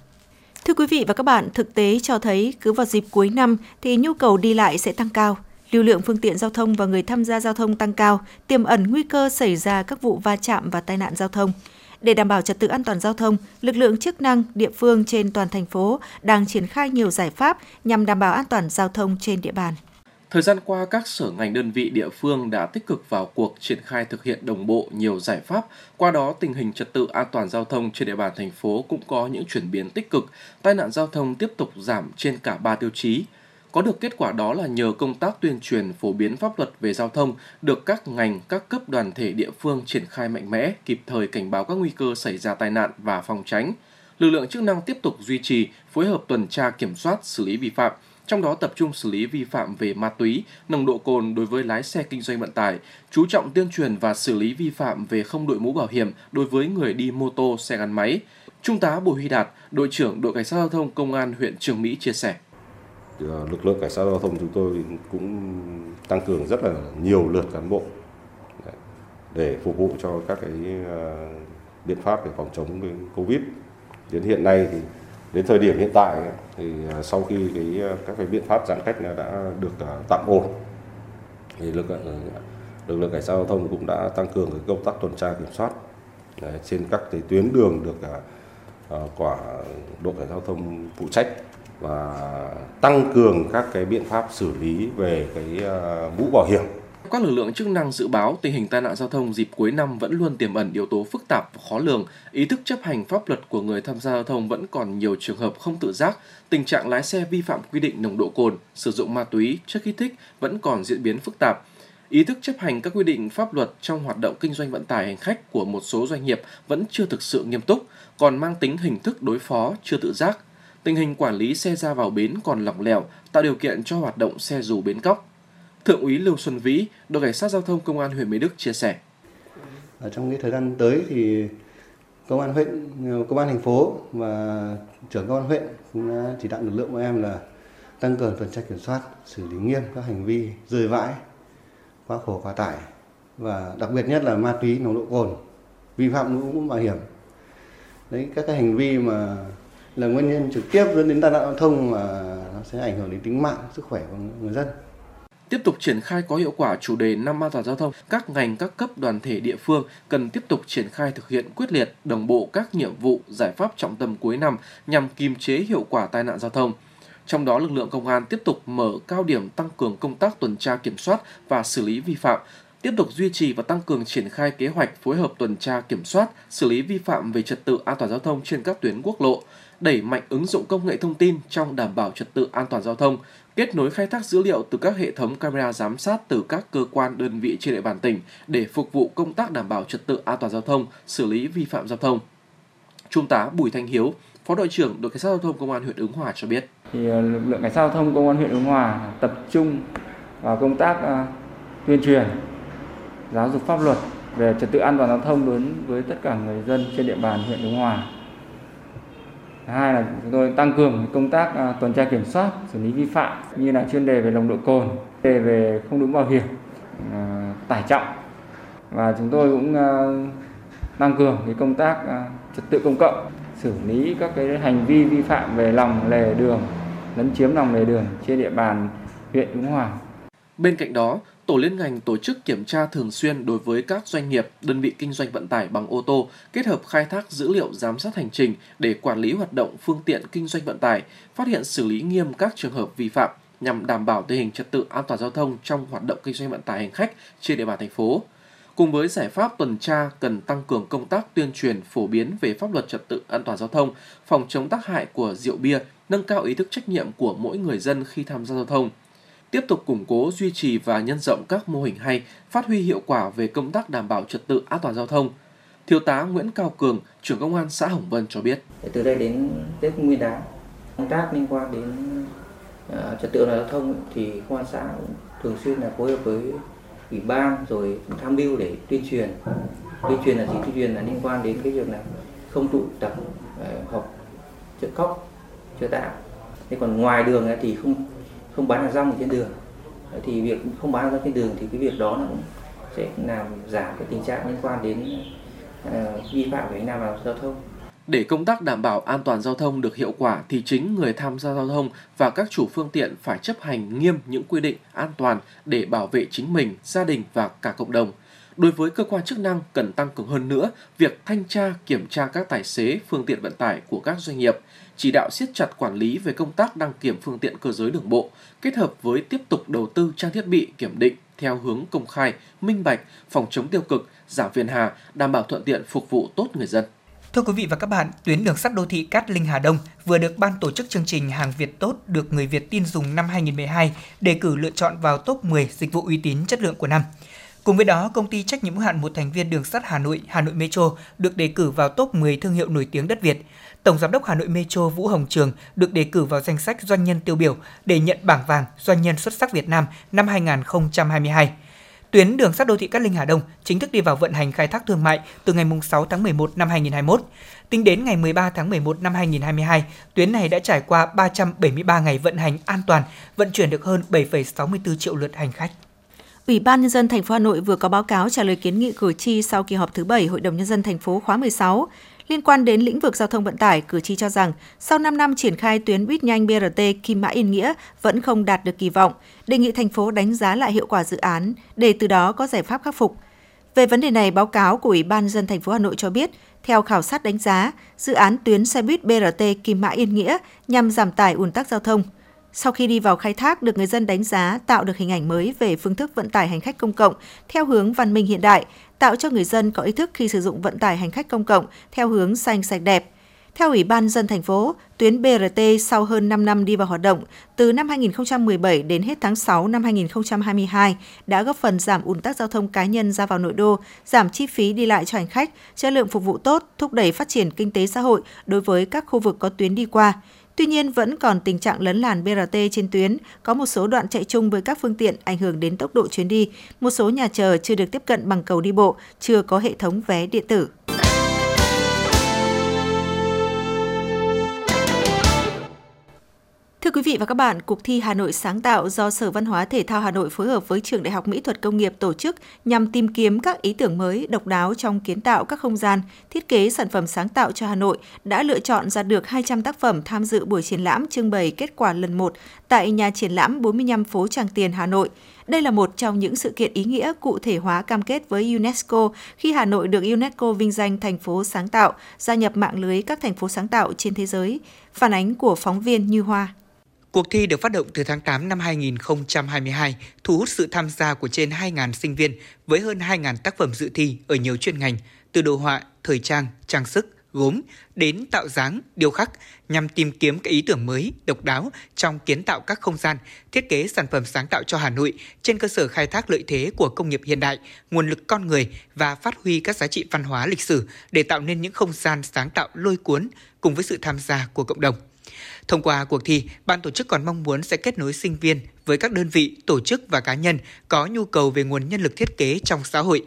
Thưa quý vị và các bạn, thực tế cho thấy cứ vào dịp cuối năm thì nhu cầu đi lại sẽ tăng cao lưu lượng phương tiện giao thông và người tham gia giao thông tăng cao, tiềm ẩn nguy cơ xảy ra các vụ va chạm và tai nạn giao thông. Để đảm bảo trật tự an toàn giao thông, lực lượng chức năng địa phương trên toàn thành phố đang triển khai nhiều giải pháp nhằm đảm bảo an toàn giao thông trên địa bàn. Thời gian qua, các sở ngành đơn vị địa phương đã tích cực vào cuộc triển khai thực hiện đồng bộ nhiều giải pháp. Qua đó, tình hình trật tự an toàn giao thông trên địa bàn thành phố cũng có những chuyển biến tích cực. Tai nạn giao thông tiếp tục giảm trên cả ba tiêu chí – có được kết quả đó là nhờ công tác tuyên truyền phổ biến pháp luật về giao thông được các ngành, các cấp đoàn thể địa phương triển khai mạnh mẽ, kịp thời cảnh báo các nguy cơ xảy ra tai nạn và phòng tránh. Lực lượng chức năng tiếp tục duy trì, phối hợp tuần tra kiểm soát, xử lý vi phạm, trong đó tập trung xử lý vi phạm về ma túy, nồng độ cồn đối với lái xe kinh doanh vận tải, chú trọng tuyên truyền và xử lý vi phạm về không đội mũ bảo hiểm đối với người đi mô tô, xe gắn máy. Trung tá Bùi Huy Đạt, đội trưởng đội cảnh sát giao thông công an huyện Trường Mỹ chia sẻ. Ờ, lực lượng cảnh sát giao thông chúng tôi cũng tăng cường rất là nhiều lượt cán bộ. Để phục vụ cho các cái ờ, biện pháp để phòng chống covid. Đến hiện nay thì, đến thời điểm hiện tại thì ờ, sau khi cái các cái biện pháp giãn cách đã được tạm ổn, thì lực lượng lực lượng cảnh sát giao thông cũng đã tăng cường cái công tác tuần tra kiểm soát. Trên các cái tuyến đường được quả đội cảnh sát giao thông phụ trách và tăng cường các cái biện pháp xử lý về cái ờ, mũ bảo hiểm Các lực lượng chức năng dự báo tình hình tai nạn giao thông dịp cuối năm vẫn luôn tiềm ẩn yếu tố phức tạp và khó lường, ý thức chấp hành pháp luật của người tham gia giao thông vẫn còn nhiều trường hợp không tự giác, tình trạng lái xe vi phạm quy định nồng độ cồn, sử dụng ma túy, chất kích thích vẫn còn diễn biến phức tạp. Ý thức chấp hành các quy định pháp luật trong hoạt động kinh doanh vận tải hành khách của một số doanh nghiệp vẫn chưa thực sự nghiêm túc, còn mang tính hình thức đối phó chưa tự giác. Tình hình quản lý xe ra vào bến còn lỏng lẻo, tạo điều kiện cho hoạt động xe dù bến cóc. Thượng úy Lưu Xuân Vĩ, đội cảnh sát giao thông công an huyện Mỹ Đức chia sẻ. Ở trong cái thời gian tới thì công an huyện, công an thành phố và trưởng công an huyện cũng đã chỉ đạo lực lượng của em là tăng cường tuần tra kiểm soát, xử lý nghiêm các hành vi rơi vãi, quá khổ quá tải và đặc biệt nhất là ma túy nồng độ cồn, vi phạm mũ bảo hiểm. Đấy các cái hành vi mà là nguyên nhân trực tiếp dẫn đến tai nạn giao thông mà nó sẽ ảnh hưởng đến tính mạng, sức khỏe của người dân. Tiếp tục triển khai có hiệu quả chủ đề năm an toàn giao thông, các ngành các cấp đoàn thể địa phương cần tiếp tục triển khai thực hiện quyết liệt, đồng bộ các nhiệm vụ, giải pháp trọng tâm cuối năm nhằm kiềm chế hiệu quả tai nạn giao thông. Trong đó, lực lượng công an tiếp tục mở cao điểm tăng cường công tác tuần tra kiểm soát và xử lý vi phạm, tiếp tục duy trì và tăng cường triển khai kế hoạch phối hợp tuần tra kiểm soát, xử lý vi phạm về trật tự an toàn giao thông trên các tuyến quốc lộ, đẩy mạnh ứng dụng công nghệ thông tin trong đảm bảo trật tự an toàn giao thông, kết nối khai thác dữ liệu từ các hệ thống camera giám sát từ các cơ quan đơn vị trên địa bàn tỉnh để phục vụ công tác đảm bảo trật tự an toàn giao thông, xử lý vi phạm giao thông. Trung tá Bùi Thanh Hiếu, Phó đội trưởng đội cảnh sát giao thông công an huyện Ứng Hòa cho biết. Thì ờ, lực lượng cảnh sát giao thông công an huyện Ứng Hòa tập trung vào công tác uh, tuyên truyền, giáo dục pháp luật về trật tự an toàn giao thông đối với tất cả người dân trên địa bàn huyện Ứng Hòa hai là chúng tôi tăng cường công tác à, tuần tra kiểm soát xử lý vi phạm như là chuyên đề về nồng độ cồn đề về không đúng bảo hiểm à, tải trọng và chúng tôi cũng à, tăng cường cái công tác trật tự công cộng xử lý các cái hành vi vi phạm về lòng lề đường lấn chiếm lòng lề đường trên địa bàn huyện Ứng Hòa. Bên cạnh đó, tổ liên ngành tổ chức kiểm tra thường xuyên đối với các doanh nghiệp, đơn vị kinh doanh vận tải bằng ô tô, kết hợp khai thác dữ liệu giám sát hành trình để quản lý hoạt động phương tiện kinh doanh vận tải, phát hiện xử lý nghiêm các trường hợp vi phạm nhằm đảm bảo tình hình trật tự an toàn giao thông trong hoạt động kinh doanh vận tải hành khách trên địa bàn thành phố. Cùng với giải pháp tuần tra cần tăng cường công tác tuyên truyền phổ biến về pháp luật trật tự an toàn giao thông, phòng chống tác hại của rượu bia, nâng cao ý thức trách nhiệm của mỗi người dân khi tham gia giao thông – tiếp tục củng cố, duy trì và nhân rộng các mô hình hay, phát huy hiệu quả về công tác đảm bảo trật tự an toàn giao thông. Thiếu tá Nguyễn Cao Cường, trưởng công an xã Hồng Vân cho biết. Từ đây đến Tết Nguyên đán, công tác liên quan đến uh, trật tự an toàn giao thông thì công an xã cũng thường xuyên là phối hợp với ủy ban rồi tham mưu để tuyên truyền. Tuyên truyền là gì? Tuyên truyền là liên quan đến cái việc là không tụ tập ờ, uh, học trợ cóc, trợ tạm. Thế còn ngoài đường thì không không bán hàng rong ở trên đường. Thì việc không bán hàng rong trên đường thì cái việc đó nó cũng sẽ làm giảm cái tình trạng liên quan đến uh, vi phạm về nam giao thông. Để công tác đảm bảo an toàn giao thông được hiệu quả thì chính người tham gia giao thông và các chủ phương tiện phải chấp hành nghiêm những quy định an toàn để bảo vệ chính mình, gia đình và cả cộng đồng. Đối với cơ quan chức năng cần tăng cường hơn nữa việc thanh tra, kiểm tra các tài xế, phương tiện vận tải của các doanh nghiệp, chỉ đạo siết chặt quản lý về công tác đăng kiểm phương tiện cơ giới đường bộ, kết hợp với tiếp tục đầu tư trang thiết bị kiểm định theo hướng công khai, minh bạch, phòng chống tiêu cực, giảm phiền hà, đảm bảo thuận tiện phục vụ tốt người dân. Thưa quý vị và các bạn, tuyến đường sắt đô thị Cát Linh Hà Đông vừa được ban tổ chức chương trình Hàng Việt tốt được người Việt tin dùng năm 2012 đề cử lựa chọn vào top 10 dịch vụ uy tín chất lượng của năm. Cùng với đó, công ty trách nhiệm hữu hạn một thành viên đường sắt Hà Nội, Hà Nội Metro được đề cử vào top 10 thương hiệu nổi tiếng đất Việt. Tổng giám đốc Hà Nội Metro Vũ Hồng Trường được đề cử vào danh sách doanh nhân tiêu biểu để nhận bảng vàng doanh nhân xuất sắc Việt Nam năm 2022. Tuyến đường sắt đô thị Cát Linh Hà Đông chính thức đi vào vận hành khai thác thương mại từ ngày 6 tháng 11 năm 2021. Tính đến ngày 13 tháng 11 năm 2022, tuyến này đã trải qua 373 ngày vận hành an toàn, vận chuyển được hơn 7,64 triệu lượt hành khách. Ủy ban nhân dân thành phố Hà Nội vừa có báo cáo trả lời kiến nghị cử tri sau kỳ họp thứ 7 Hội đồng nhân dân thành phố khóa 16 Liên quan đến lĩnh vực giao thông vận tải, cử tri cho rằng sau 5 năm triển khai tuyến buýt nhanh BRT Kim Mã Yên Nghĩa vẫn không đạt được kỳ vọng, đề nghị thành phố đánh giá lại hiệu quả dự án để từ đó có giải pháp khắc phục. Về vấn đề này, báo cáo của Ủy ban dân thành phố Hà Nội cho biết, theo khảo sát đánh giá, dự án tuyến xe buýt BRT Kim Mã Yên Nghĩa nhằm giảm tải ùn tắc giao thông sau khi đi vào khai thác được người dân đánh giá tạo được hình ảnh mới về phương thức vận tải hành khách công cộng theo hướng văn minh hiện đại, tạo cho người dân có ý thức khi sử dụng vận tải hành khách công cộng theo hướng xanh sạch đẹp. Theo Ủy ban dân thành phố, tuyến BRT sau hơn 5 năm đi vào hoạt động, từ năm 2017 đến hết tháng 6 năm 2022 đã góp phần giảm ùn tắc giao thông cá nhân ra vào nội đô, giảm chi phí đi lại cho hành khách, chất lượng phục vụ tốt, thúc đẩy phát triển kinh tế xã hội đối với các khu vực có tuyến đi qua. Tuy nhiên vẫn còn tình trạng lấn làn BRT trên tuyến, có một số đoạn chạy chung với các phương tiện ảnh hưởng đến tốc độ chuyến đi, một số nhà chờ chưa được tiếp cận bằng cầu đi bộ, chưa có hệ thống vé điện tử. Thưa quý vị và các bạn, cuộc thi Hà Nội sáng tạo do Sở Văn hóa Thể thao Hà Nội phối hợp với Trường Đại học Mỹ thuật Công nghiệp tổ chức nhằm tìm kiếm các ý tưởng mới, độc đáo trong kiến tạo các không gian, thiết kế sản phẩm sáng tạo cho Hà Nội đã lựa chọn ra được 200 tác phẩm tham dự buổi triển lãm trưng bày kết quả lần 1 tại nhà triển lãm 45 phố Tràng Tiền Hà Nội. Đây là một trong những sự kiện ý nghĩa cụ thể hóa cam kết với UNESCO khi Hà Nội được UNESCO vinh danh thành phố sáng tạo, gia nhập mạng lưới các thành phố sáng tạo trên thế giới. Phản ánh của phóng viên Như Hoa. Cuộc thi được phát động từ tháng 8 năm 2022, thu hút sự tham gia của trên 2.000 sinh viên với hơn 2.000 tác phẩm dự thi ở nhiều chuyên ngành, từ đồ họa, thời trang, trang sức, gốm đến tạo dáng, điêu khắc nhằm tìm kiếm các ý tưởng mới, độc đáo trong kiến tạo các không gian, thiết kế sản phẩm sáng tạo cho Hà Nội trên cơ sở khai thác lợi thế của công nghiệp hiện đại, nguồn lực con người và phát huy các giá trị văn hóa lịch sử để tạo nên những không gian sáng tạo lôi cuốn cùng với sự tham gia của cộng đồng. Thông qua cuộc thi, ban tổ chức còn mong muốn sẽ kết nối sinh viên với các đơn vị, tổ chức và cá nhân có nhu cầu về nguồn nhân lực thiết kế trong xã hội.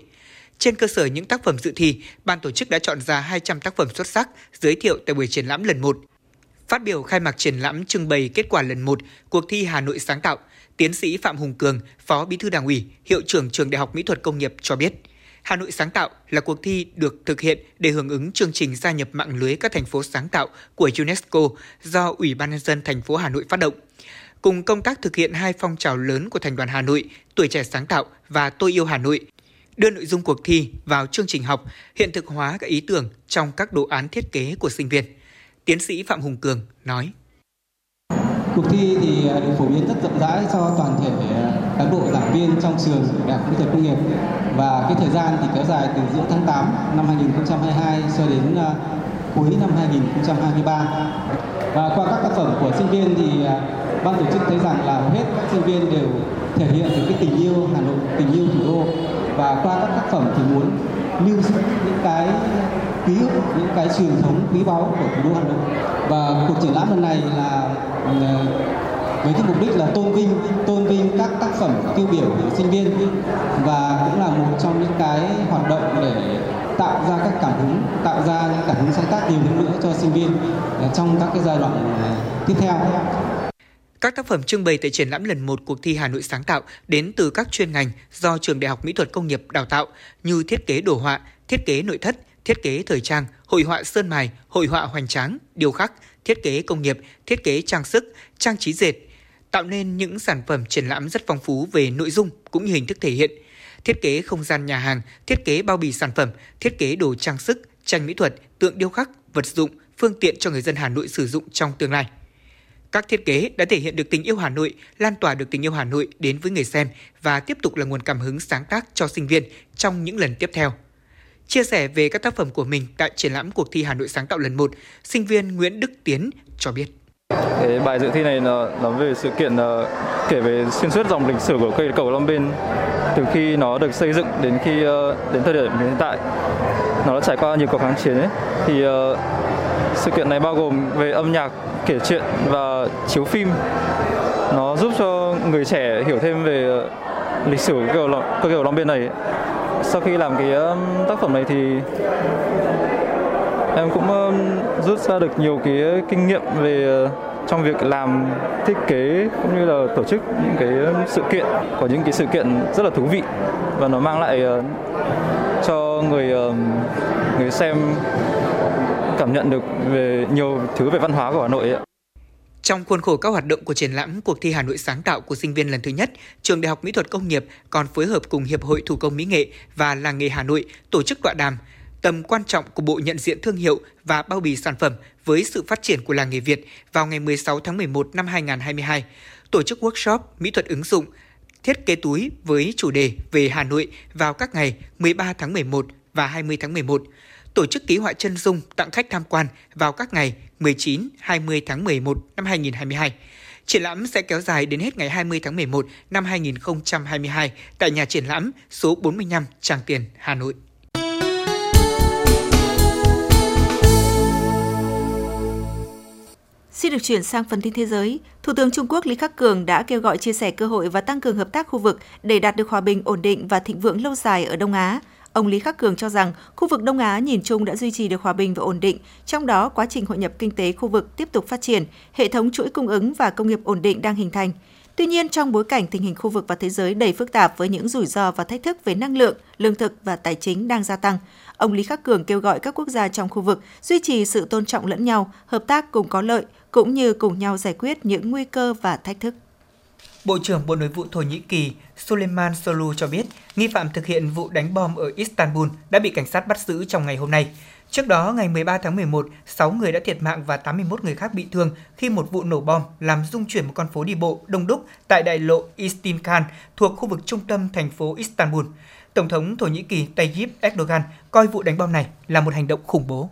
Trên cơ sở những tác phẩm dự thi, ban tổ chức đã chọn ra 200 tác phẩm xuất sắc giới thiệu tại buổi triển lãm lần 1. Phát biểu khai mạc triển lãm trưng bày kết quả lần 1 cuộc thi Hà Nội sáng tạo, tiến sĩ Phạm Hùng Cường, Phó Bí thư Đảng ủy, Hiệu trưởng Trường Đại học Mỹ thuật Công nghiệp cho biết – Hà Nội sáng tạo là cuộc thi được thực hiện để hưởng ứng chương trình gia nhập mạng lưới các thành phố sáng tạo của UNESCO do Ủy ban nhân dân thành phố Hà Nội phát động. Cùng công tác thực hiện hai phong trào lớn của Thành đoàn Hà Nội, Tuổi trẻ sáng tạo và Tôi yêu Hà Nội, đưa nội dung cuộc thi vào chương trình học, hiện thực hóa các ý tưởng trong các đồ án thiết kế của sinh viên. Tiến sĩ Phạm Hùng Cường nói. Cuộc thi thì à, được phổ biến rất rộng rãi cho toàn thể à, cán bộ giảng viên trong trường Đại học Kỹ thuật Công nghiệp và cái thời gian thì kéo dài từ giữa tháng 8 năm 2022 cho đến à, cuối năm 2023. Và qua các tác phẩm của sinh viên thì ban tổ chức thấy rằng là hết các sinh viên đều thể hiện được cái tình yêu Hà Nội, tình yêu thủ đô và qua các tác phẩm thì muốn lưu giữ những cái ký ức, những cái truyền thống quý báu của thủ đô Hà Nội. Và cuộc triển lãm lần này là ừ, với cái mục đích là tôn vinh tôn vinh các tác phẩm tiêu biểu của sinh viên và cũng là một trong những cái hoạt động để tạo ra các cảm hứng tạo ra những cảm hứng sáng tác nhiều hơn nữa cho sinh viên ờ, trong các cái giai đoạn ờ, tiếp theo các tác phẩm trưng bày tại triển lãm lần 1 cuộc thi Hà Nội sáng tạo đến từ các chuyên ngành do Trường Đại học Mỹ thuật Công nghiệp đào tạo như thiết kế đồ họa, thiết kế nội thất, thiết kế thời trang, hội họa sơn mài, hội họa hoành tráng, điêu khắc, thiết kế công nghiệp, thiết kế trang sức, trang trí dệt, tạo nên những sản phẩm triển lãm rất phong phú về nội dung cũng như hình thức thể hiện. Thiết kế không gian nhà hàng, thiết kế bao bì sản phẩm, thiết kế đồ trang sức, tranh mỹ thuật, tượng điêu khắc, vật dụng, phương tiện cho người dân Hà Nội sử dụng trong tương lai. Các thiết kế đã thể hiện được tình yêu Hà Nội, lan tỏa được tình yêu Hà Nội đến với người xem và tiếp tục là nguồn cảm hứng sáng tác cho sinh viên trong những lần tiếp theo. Chia sẻ về các tác phẩm của mình tại triển lãm cuộc thi Hà Nội sáng tạo lần 1, sinh viên Nguyễn Đức Tiến cho biết. Cái bài dự thi này là nói về sự kiện uh, kể về xuyên suốt dòng lịch sử của cây cầu Long Biên. Từ khi nó được xây dựng đến khi uh, đến thời điểm hiện tại nó đã trải qua nhiều cuộc kháng chiến ấy. Thì uh, sự kiện này bao gồm về âm nhạc kể chuyện và chiếu phim. Nó giúp cho người trẻ hiểu thêm về lịch sử cây cầu, cây cầu Long Biên này sau khi làm cái um, tác phẩm này thì em cũng um, rút ra được nhiều cái kinh nghiệm về uh, trong việc làm, thiết kế cũng như là tổ chức những cái um, sự kiện có những cái sự kiện rất là thú vị và nó mang lại uh, cho người người xem cảm nhận được về nhiều thứ về văn hóa của Hà Nội ấy. Trong khuôn khổ các hoạt động của triển lãm cuộc thi Hà Nội sáng tạo của sinh viên lần thứ nhất, Trường Đại học Mỹ thuật Công nghiệp còn phối hợp cùng Hiệp hội Thủ công Mỹ nghệ và Làng nghề Hà Nội tổ chức tọa đàm. Tầm quan trọng của Bộ nhận diện thương hiệu và bao bì sản phẩm với sự phát triển của làng nghề Việt vào ngày 16 tháng 11 năm 2022, tổ chức workshop mỹ thuật ứng dụng thiết kế túi với chủ đề về Hà Nội vào các ngày 13 tháng 11 và 20 tháng 11, tổ chức ký họa chân dung tặng khách tham quan vào các ngày 19, 20 tháng 11 năm 2022. Triển lãm sẽ kéo dài đến hết ngày 20 tháng 11 năm 2022 tại nhà triển lãm số 45 Tràng Tiền, Hà Nội. Xin được chuyển sang phần tin thế giới. Thủ tướng Trung Quốc Lý Khắc Cường đã kêu gọi chia sẻ cơ hội và tăng cường hợp tác khu vực để đạt được hòa bình, ổn định và thịnh vượng lâu dài ở Đông Á. Ông Lý Khắc Cường cho rằng khu vực Đông Á nhìn chung đã duy trì được hòa bình và ổn định, trong đó quá trình hội nhập kinh tế khu vực tiếp tục phát triển, hệ thống chuỗi cung ứng và công nghiệp ổn định đang hình thành. Tuy nhiên, trong bối cảnh tình hình khu vực và thế giới đầy phức tạp với những rủi ro và thách thức về năng lượng, lương thực và tài chính đang gia tăng, ông Lý Khắc Cường kêu gọi các quốc gia trong khu vực duy trì sự tôn trọng lẫn nhau, hợp tác cùng có lợi, cũng như cùng nhau giải quyết những nguy cơ và thách thức. Bộ trưởng Bộ Nội vụ Thổ Nhĩ Kỳ Suleiman Solu cho biết nghi phạm thực hiện vụ đánh bom ở Istanbul đã bị cảnh sát bắt giữ trong ngày hôm nay. Trước đó, ngày 13 tháng 11, 6 người đã thiệt mạng và 81 người khác bị thương khi một vụ nổ bom làm rung chuyển một con phố đi bộ đông đúc tại đại lộ Istinkan thuộc khu vực trung tâm thành phố Istanbul. Tổng thống Thổ Nhĩ Kỳ Tayyip Erdogan coi vụ đánh bom này là một hành động khủng bố.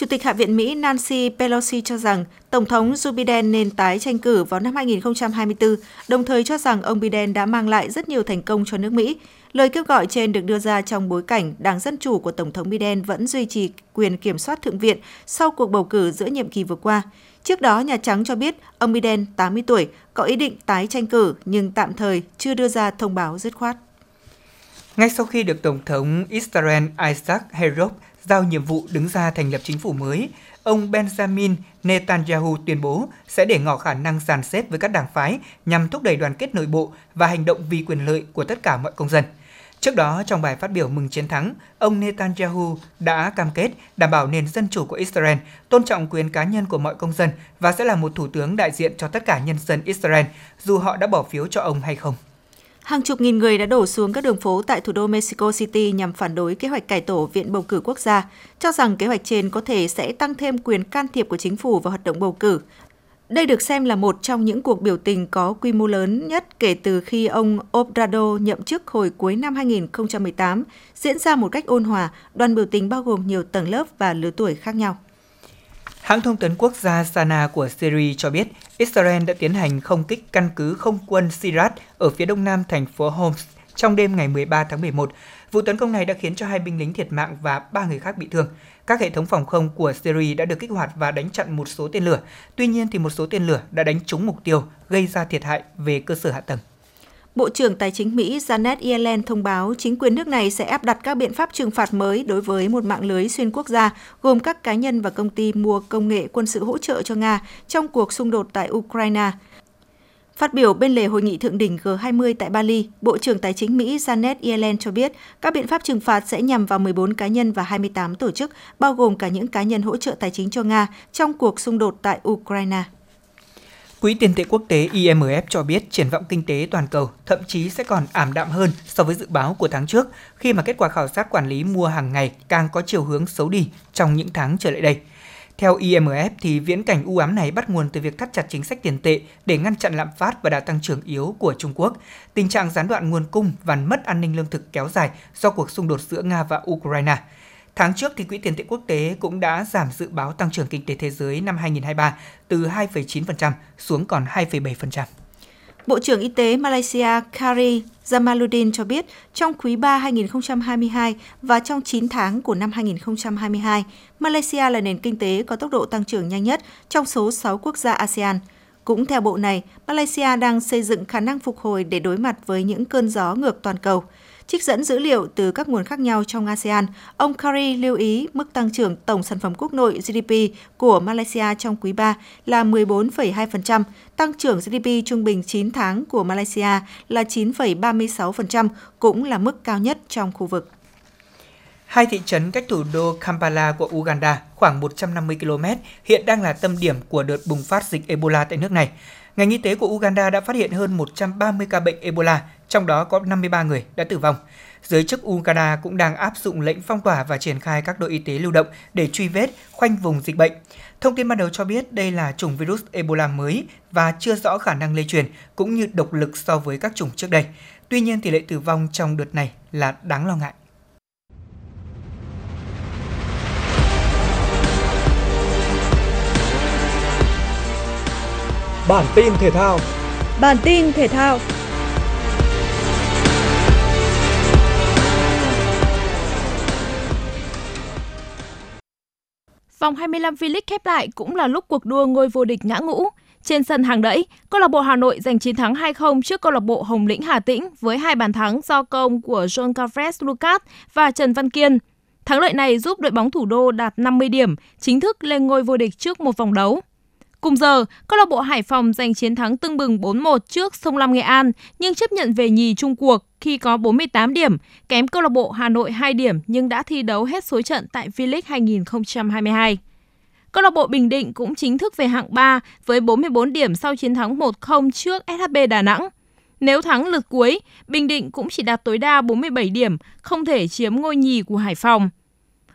Chủ tịch Hạ viện Mỹ Nancy Pelosi cho rằng Tổng thống Joe Biden nên tái tranh cử vào năm 2024, đồng thời cho rằng ông Biden đã mang lại rất nhiều thành công cho nước Mỹ. Lời kêu gọi trên được đưa ra trong bối cảnh Đảng Dân Chủ của Tổng thống Biden vẫn duy trì quyền kiểm soát Thượng viện sau cuộc bầu cử giữa nhiệm kỳ vừa qua. Trước đó, Nhà Trắng cho biết ông Biden, 80 tuổi, có ý định tái tranh cử nhưng tạm thời chưa đưa ra thông báo dứt khoát. Ngay sau khi được Tổng thống Israel Isaac Herzog giao nhiệm vụ đứng ra thành lập chính phủ mới, ông Benjamin Netanyahu tuyên bố sẽ để ngỏ khả năng dàn xếp với các đảng phái nhằm thúc đẩy đoàn kết nội bộ và hành động vì quyền lợi của tất cả mọi công dân. Trước đó, trong bài phát biểu mừng chiến thắng, ông Netanyahu đã cam kết đảm bảo nền dân chủ của Israel, tôn trọng quyền cá nhân của mọi công dân và sẽ là một thủ tướng đại diện cho tất cả nhân dân Israel, dù họ đã bỏ phiếu cho ông hay không. Hàng chục nghìn người đã đổ xuống các đường phố tại thủ đô Mexico City nhằm phản đối kế hoạch cải tổ Viện Bầu cử Quốc gia, cho rằng kế hoạch trên có thể sẽ tăng thêm quyền can thiệp của chính phủ vào hoạt động bầu cử. Đây được xem là một trong những cuộc biểu tình có quy mô lớn nhất kể từ khi ông Obrador nhậm chức hồi cuối năm 2018, diễn ra một cách ôn hòa, đoàn biểu tình bao gồm nhiều tầng lớp và lứa tuổi khác nhau. Hãng thông tấn quốc gia Sana của Syria cho biết Israel đã tiến hành không kích căn cứ không quân Sirat ở phía đông nam thành phố Homs trong đêm ngày 13 tháng 11. Vụ tấn công này đã khiến cho hai binh lính thiệt mạng và ba người khác bị thương. Các hệ thống phòng không của Syria đã được kích hoạt và đánh chặn một số tên lửa. Tuy nhiên thì một số tên lửa đã đánh trúng mục tiêu, gây ra thiệt hại về cơ sở hạ tầng. Bộ trưởng Tài chính Mỹ Janet Yellen thông báo chính quyền nước này sẽ áp đặt các biện pháp trừng phạt mới đối với một mạng lưới xuyên quốc gia gồm các cá nhân và công ty mua công nghệ quân sự hỗ trợ cho Nga trong cuộc xung đột tại Ukraine. Phát biểu bên lề hội nghị thượng đỉnh G20 tại Bali, Bộ trưởng Tài chính Mỹ Janet Yellen cho biết các biện pháp trừng phạt sẽ nhằm vào 14 cá nhân và 28 tổ chức, bao gồm cả những cá nhân hỗ trợ tài chính cho Nga trong cuộc xung đột tại Ukraine. Quỹ tiền tệ quốc tế IMF cho biết triển vọng kinh tế toàn cầu thậm chí sẽ còn ảm đạm hơn so với dự báo của tháng trước khi mà kết quả khảo sát quản lý mua hàng ngày càng có chiều hướng xấu đi trong những tháng trở lại đây. Theo IMF thì viễn cảnh u ám này bắt nguồn từ việc thắt chặt chính sách tiền tệ để ngăn chặn lạm phát và đà tăng trưởng yếu của Trung Quốc, tình trạng gián đoạn nguồn cung và mất an ninh lương thực kéo dài do cuộc xung đột giữa Nga và Ukraine. Tháng trước thì Quỹ tiền tệ quốc tế cũng đã giảm dự báo tăng trưởng kinh tế thế giới năm 2023 từ 2,9% xuống còn 2,7%. Bộ trưởng Y tế Malaysia Kari Jamaluddin cho biết trong quý 3 2022 và trong 9 tháng của năm 2022, Malaysia là nền kinh tế có tốc độ tăng trưởng nhanh nhất trong số 6 quốc gia ASEAN. Cũng theo bộ này, Malaysia đang xây dựng khả năng phục hồi để đối mặt với những cơn gió ngược toàn cầu. Trích dẫn dữ liệu từ các nguồn khác nhau trong ASEAN, ông Kari lưu ý mức tăng trưởng tổng sản phẩm quốc nội GDP của Malaysia trong quý 3 là 14,2%, tăng trưởng GDP trung bình 9 tháng của Malaysia là 9,36%, cũng là mức cao nhất trong khu vực. Hai thị trấn cách thủ đô Kampala của Uganda khoảng 150 km hiện đang là tâm điểm của đợt bùng phát dịch Ebola tại nước này. Ngành y tế của Uganda đã phát hiện hơn 130 ca bệnh Ebola trong đó có 53 người đã tử vong. Giới chức Uganda cũng đang áp dụng lệnh phong tỏa và triển khai các đội y tế lưu động để truy vết, khoanh vùng dịch bệnh. Thông tin ban đầu cho biết đây là chủng virus Ebola mới và chưa rõ khả năng lây truyền cũng như độc lực so với các chủng trước đây. Tuy nhiên tỷ lệ tử vong trong đợt này là đáng lo ngại. Bản tin thể thao Bản tin thể thao Vòng 25 V-League khép lại cũng là lúc cuộc đua ngôi vô địch ngã ngũ. Trên sân hàng đẫy, câu lạc bộ Hà Nội giành chiến thắng 2-0 trước câu lạc bộ Hồng Lĩnh Hà Tĩnh với hai bàn thắng do công của John Carles Lucas và Trần Văn Kiên. Thắng lợi này giúp đội bóng thủ đô đạt 50 điểm, chính thức lên ngôi vô địch trước một vòng đấu. Cùng giờ, câu lạc bộ Hải Phòng giành chiến thắng tưng bừng 4-1 trước Sông Lam Nghệ An nhưng chấp nhận về nhì chung cuộc khi có 48 điểm, kém câu lạc bộ Hà Nội 2 điểm nhưng đã thi đấu hết số trận tại V-League 2022. Câu lạc bộ Bình Định cũng chính thức về hạng 3 với 44 điểm sau chiến thắng 1-0 trước SHB Đà Nẵng. Nếu thắng lượt cuối, Bình Định cũng chỉ đạt tối đa 47 điểm, không thể chiếm ngôi nhì của Hải Phòng.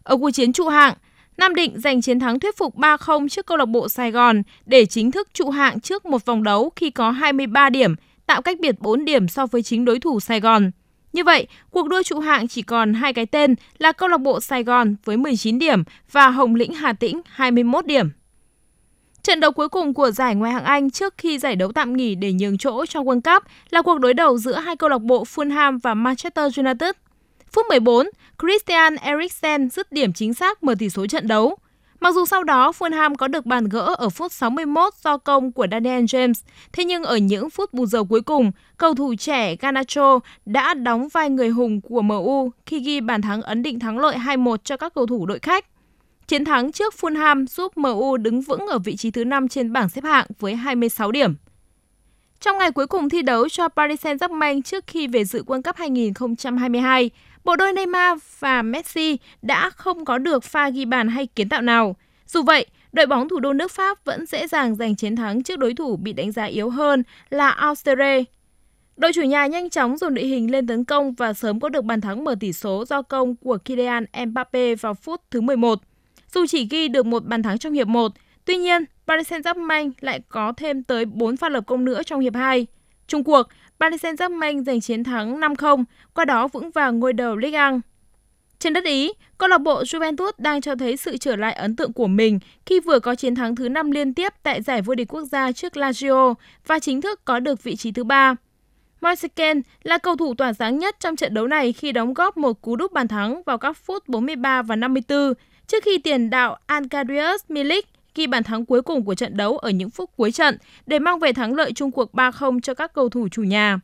Ở cuộc chiến trụ hạng, Nam Định giành chiến thắng thuyết phục 3-0 trước câu lạc bộ Sài Gòn để chính thức trụ hạng trước một vòng đấu khi có 23 điểm, tạo cách biệt 4 điểm so với chính đối thủ Sài Gòn. Như vậy, cuộc đua trụ hạng chỉ còn hai cái tên là câu lạc bộ Sài Gòn với 19 điểm và Hồng Lĩnh Hà Tĩnh 21 điểm. Trận đấu cuối cùng của giải ngoại hạng Anh trước khi giải đấu tạm nghỉ để nhường chỗ cho World Cup là cuộc đối đầu giữa hai câu lạc bộ Fulham và Manchester United. Phút 14, Christian Eriksen dứt điểm chính xác mở tỷ số trận đấu. Mặc dù sau đó Fulham có được bàn gỡ ở phút 61 do công của Daniel James, thế nhưng ở những phút bù giờ cuối cùng, cầu thủ trẻ Ganacho đã đóng vai người hùng của MU khi ghi bàn thắng ấn định thắng lợi 2-1 cho các cầu thủ đội khách. Chiến thắng trước Fulham giúp MU đứng vững ở vị trí thứ 5 trên bảng xếp hạng với 26 điểm. Trong ngày cuối cùng thi đấu cho Paris Saint-Germain trước khi về dự World Cup 2022, bộ đôi Neymar và Messi đã không có được pha ghi bàn hay kiến tạo nào. Dù vậy, đội bóng thủ đô nước Pháp vẫn dễ dàng giành chiến thắng trước đối thủ bị đánh giá yếu hơn là Austria. Đội chủ nhà nhanh chóng dồn đội hình lên tấn công và sớm có được bàn thắng mở tỷ số do công của Kylian Mbappe vào phút thứ 11. Dù chỉ ghi được một bàn thắng trong hiệp 1, tuy nhiên Paris Saint-Germain lại có thêm tới 4 pha lập công nữa trong hiệp 2. Trung cuộc, Paris Saint-Germain giành chiến thắng 5-0, qua đó vững vàng ngôi đầu Ligue 1. Trên đất Ý, câu lạc bộ Juventus đang cho thấy sự trở lại ấn tượng của mình khi vừa có chiến thắng thứ 5 liên tiếp tại giải vô địch quốc gia trước Lazio và chính thức có được vị trí thứ ba. Moiseken là cầu thủ tỏa sáng nhất trong trận đấu này khi đóng góp một cú đúp bàn thắng vào các phút 43 và 54 trước khi tiền đạo Arkadiusz Milik ghi bàn thắng cuối cùng của trận đấu ở những phút cuối trận để mang về thắng lợi chung cuộc 3-0 cho các cầu thủ chủ nhà.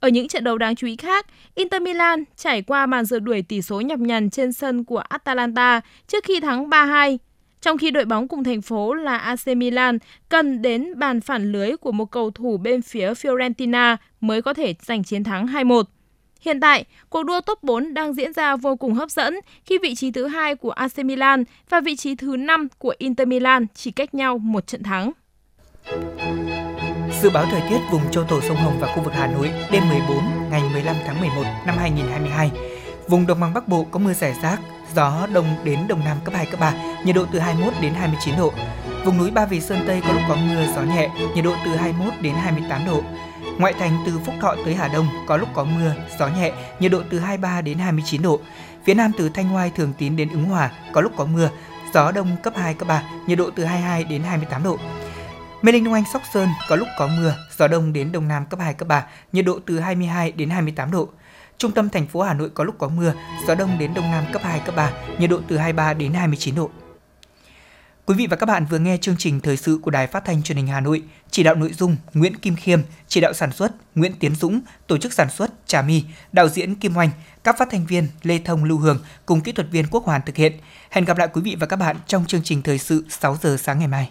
Ở những trận đấu đáng chú ý khác, Inter Milan trải qua màn rượt đuổi tỷ số nhọc nhằn trên sân của Atalanta trước khi thắng 3-2. Trong khi đội bóng cùng thành phố là AC Milan cần đến bàn phản lưới của một cầu thủ bên phía Fiorentina mới có thể giành chiến thắng 2-1. Hiện tại, cuộc đua top 4 đang diễn ra vô cùng hấp dẫn khi vị trí thứ hai của AC Milan và vị trí thứ 5 của Inter Milan chỉ cách nhau một trận thắng. Dự báo thời tiết vùng châu thổ sông Hồng và khu vực Hà Nội đêm 14 ngày 15 tháng 11 năm 2022. Vùng đồng bằng Bắc Bộ có mưa rải rác, gió đông đến đông nam cấp 2 cấp 3, nhiệt độ từ 21 đến 29 độ. Vùng núi Ba Vì Sơn Tây có lúc có mưa gió nhẹ, nhiệt độ từ 21 đến 28 độ. Ngoại thành từ Phúc Thọ tới Hà Đông có lúc có mưa, gió nhẹ, nhiệt độ từ 23 đến 29 độ. Phía Nam từ Thanh Hoai Thường Tín đến Ứng Hòa có lúc có mưa, gió đông cấp 2 cấp 3, nhiệt độ từ 22 đến 28 độ. Mê Linh Đông Anh Sóc Sơn có lúc có mưa, gió đông đến đông nam cấp 2 cấp 3, nhiệt độ từ 22 đến 28 độ. Trung tâm thành phố Hà Nội có lúc có mưa, gió đông đến đông nam cấp 2 cấp 3, nhiệt độ từ 23 đến 29 độ. Quý vị và các bạn vừa nghe chương trình thời sự của Đài Phát thanh Truyền hình Hà Nội, chỉ đạo nội dung Nguyễn Kim Khiêm, chỉ đạo sản xuất Nguyễn Tiến Dũng, tổ chức sản xuất Trà My, đạo diễn Kim Hoành, các phát thanh viên Lê Thông Lưu Hường cùng kỹ thuật viên Quốc Hoàn thực hiện. Hẹn gặp lại quý vị và các bạn trong chương trình thời sự 6 giờ sáng ngày mai.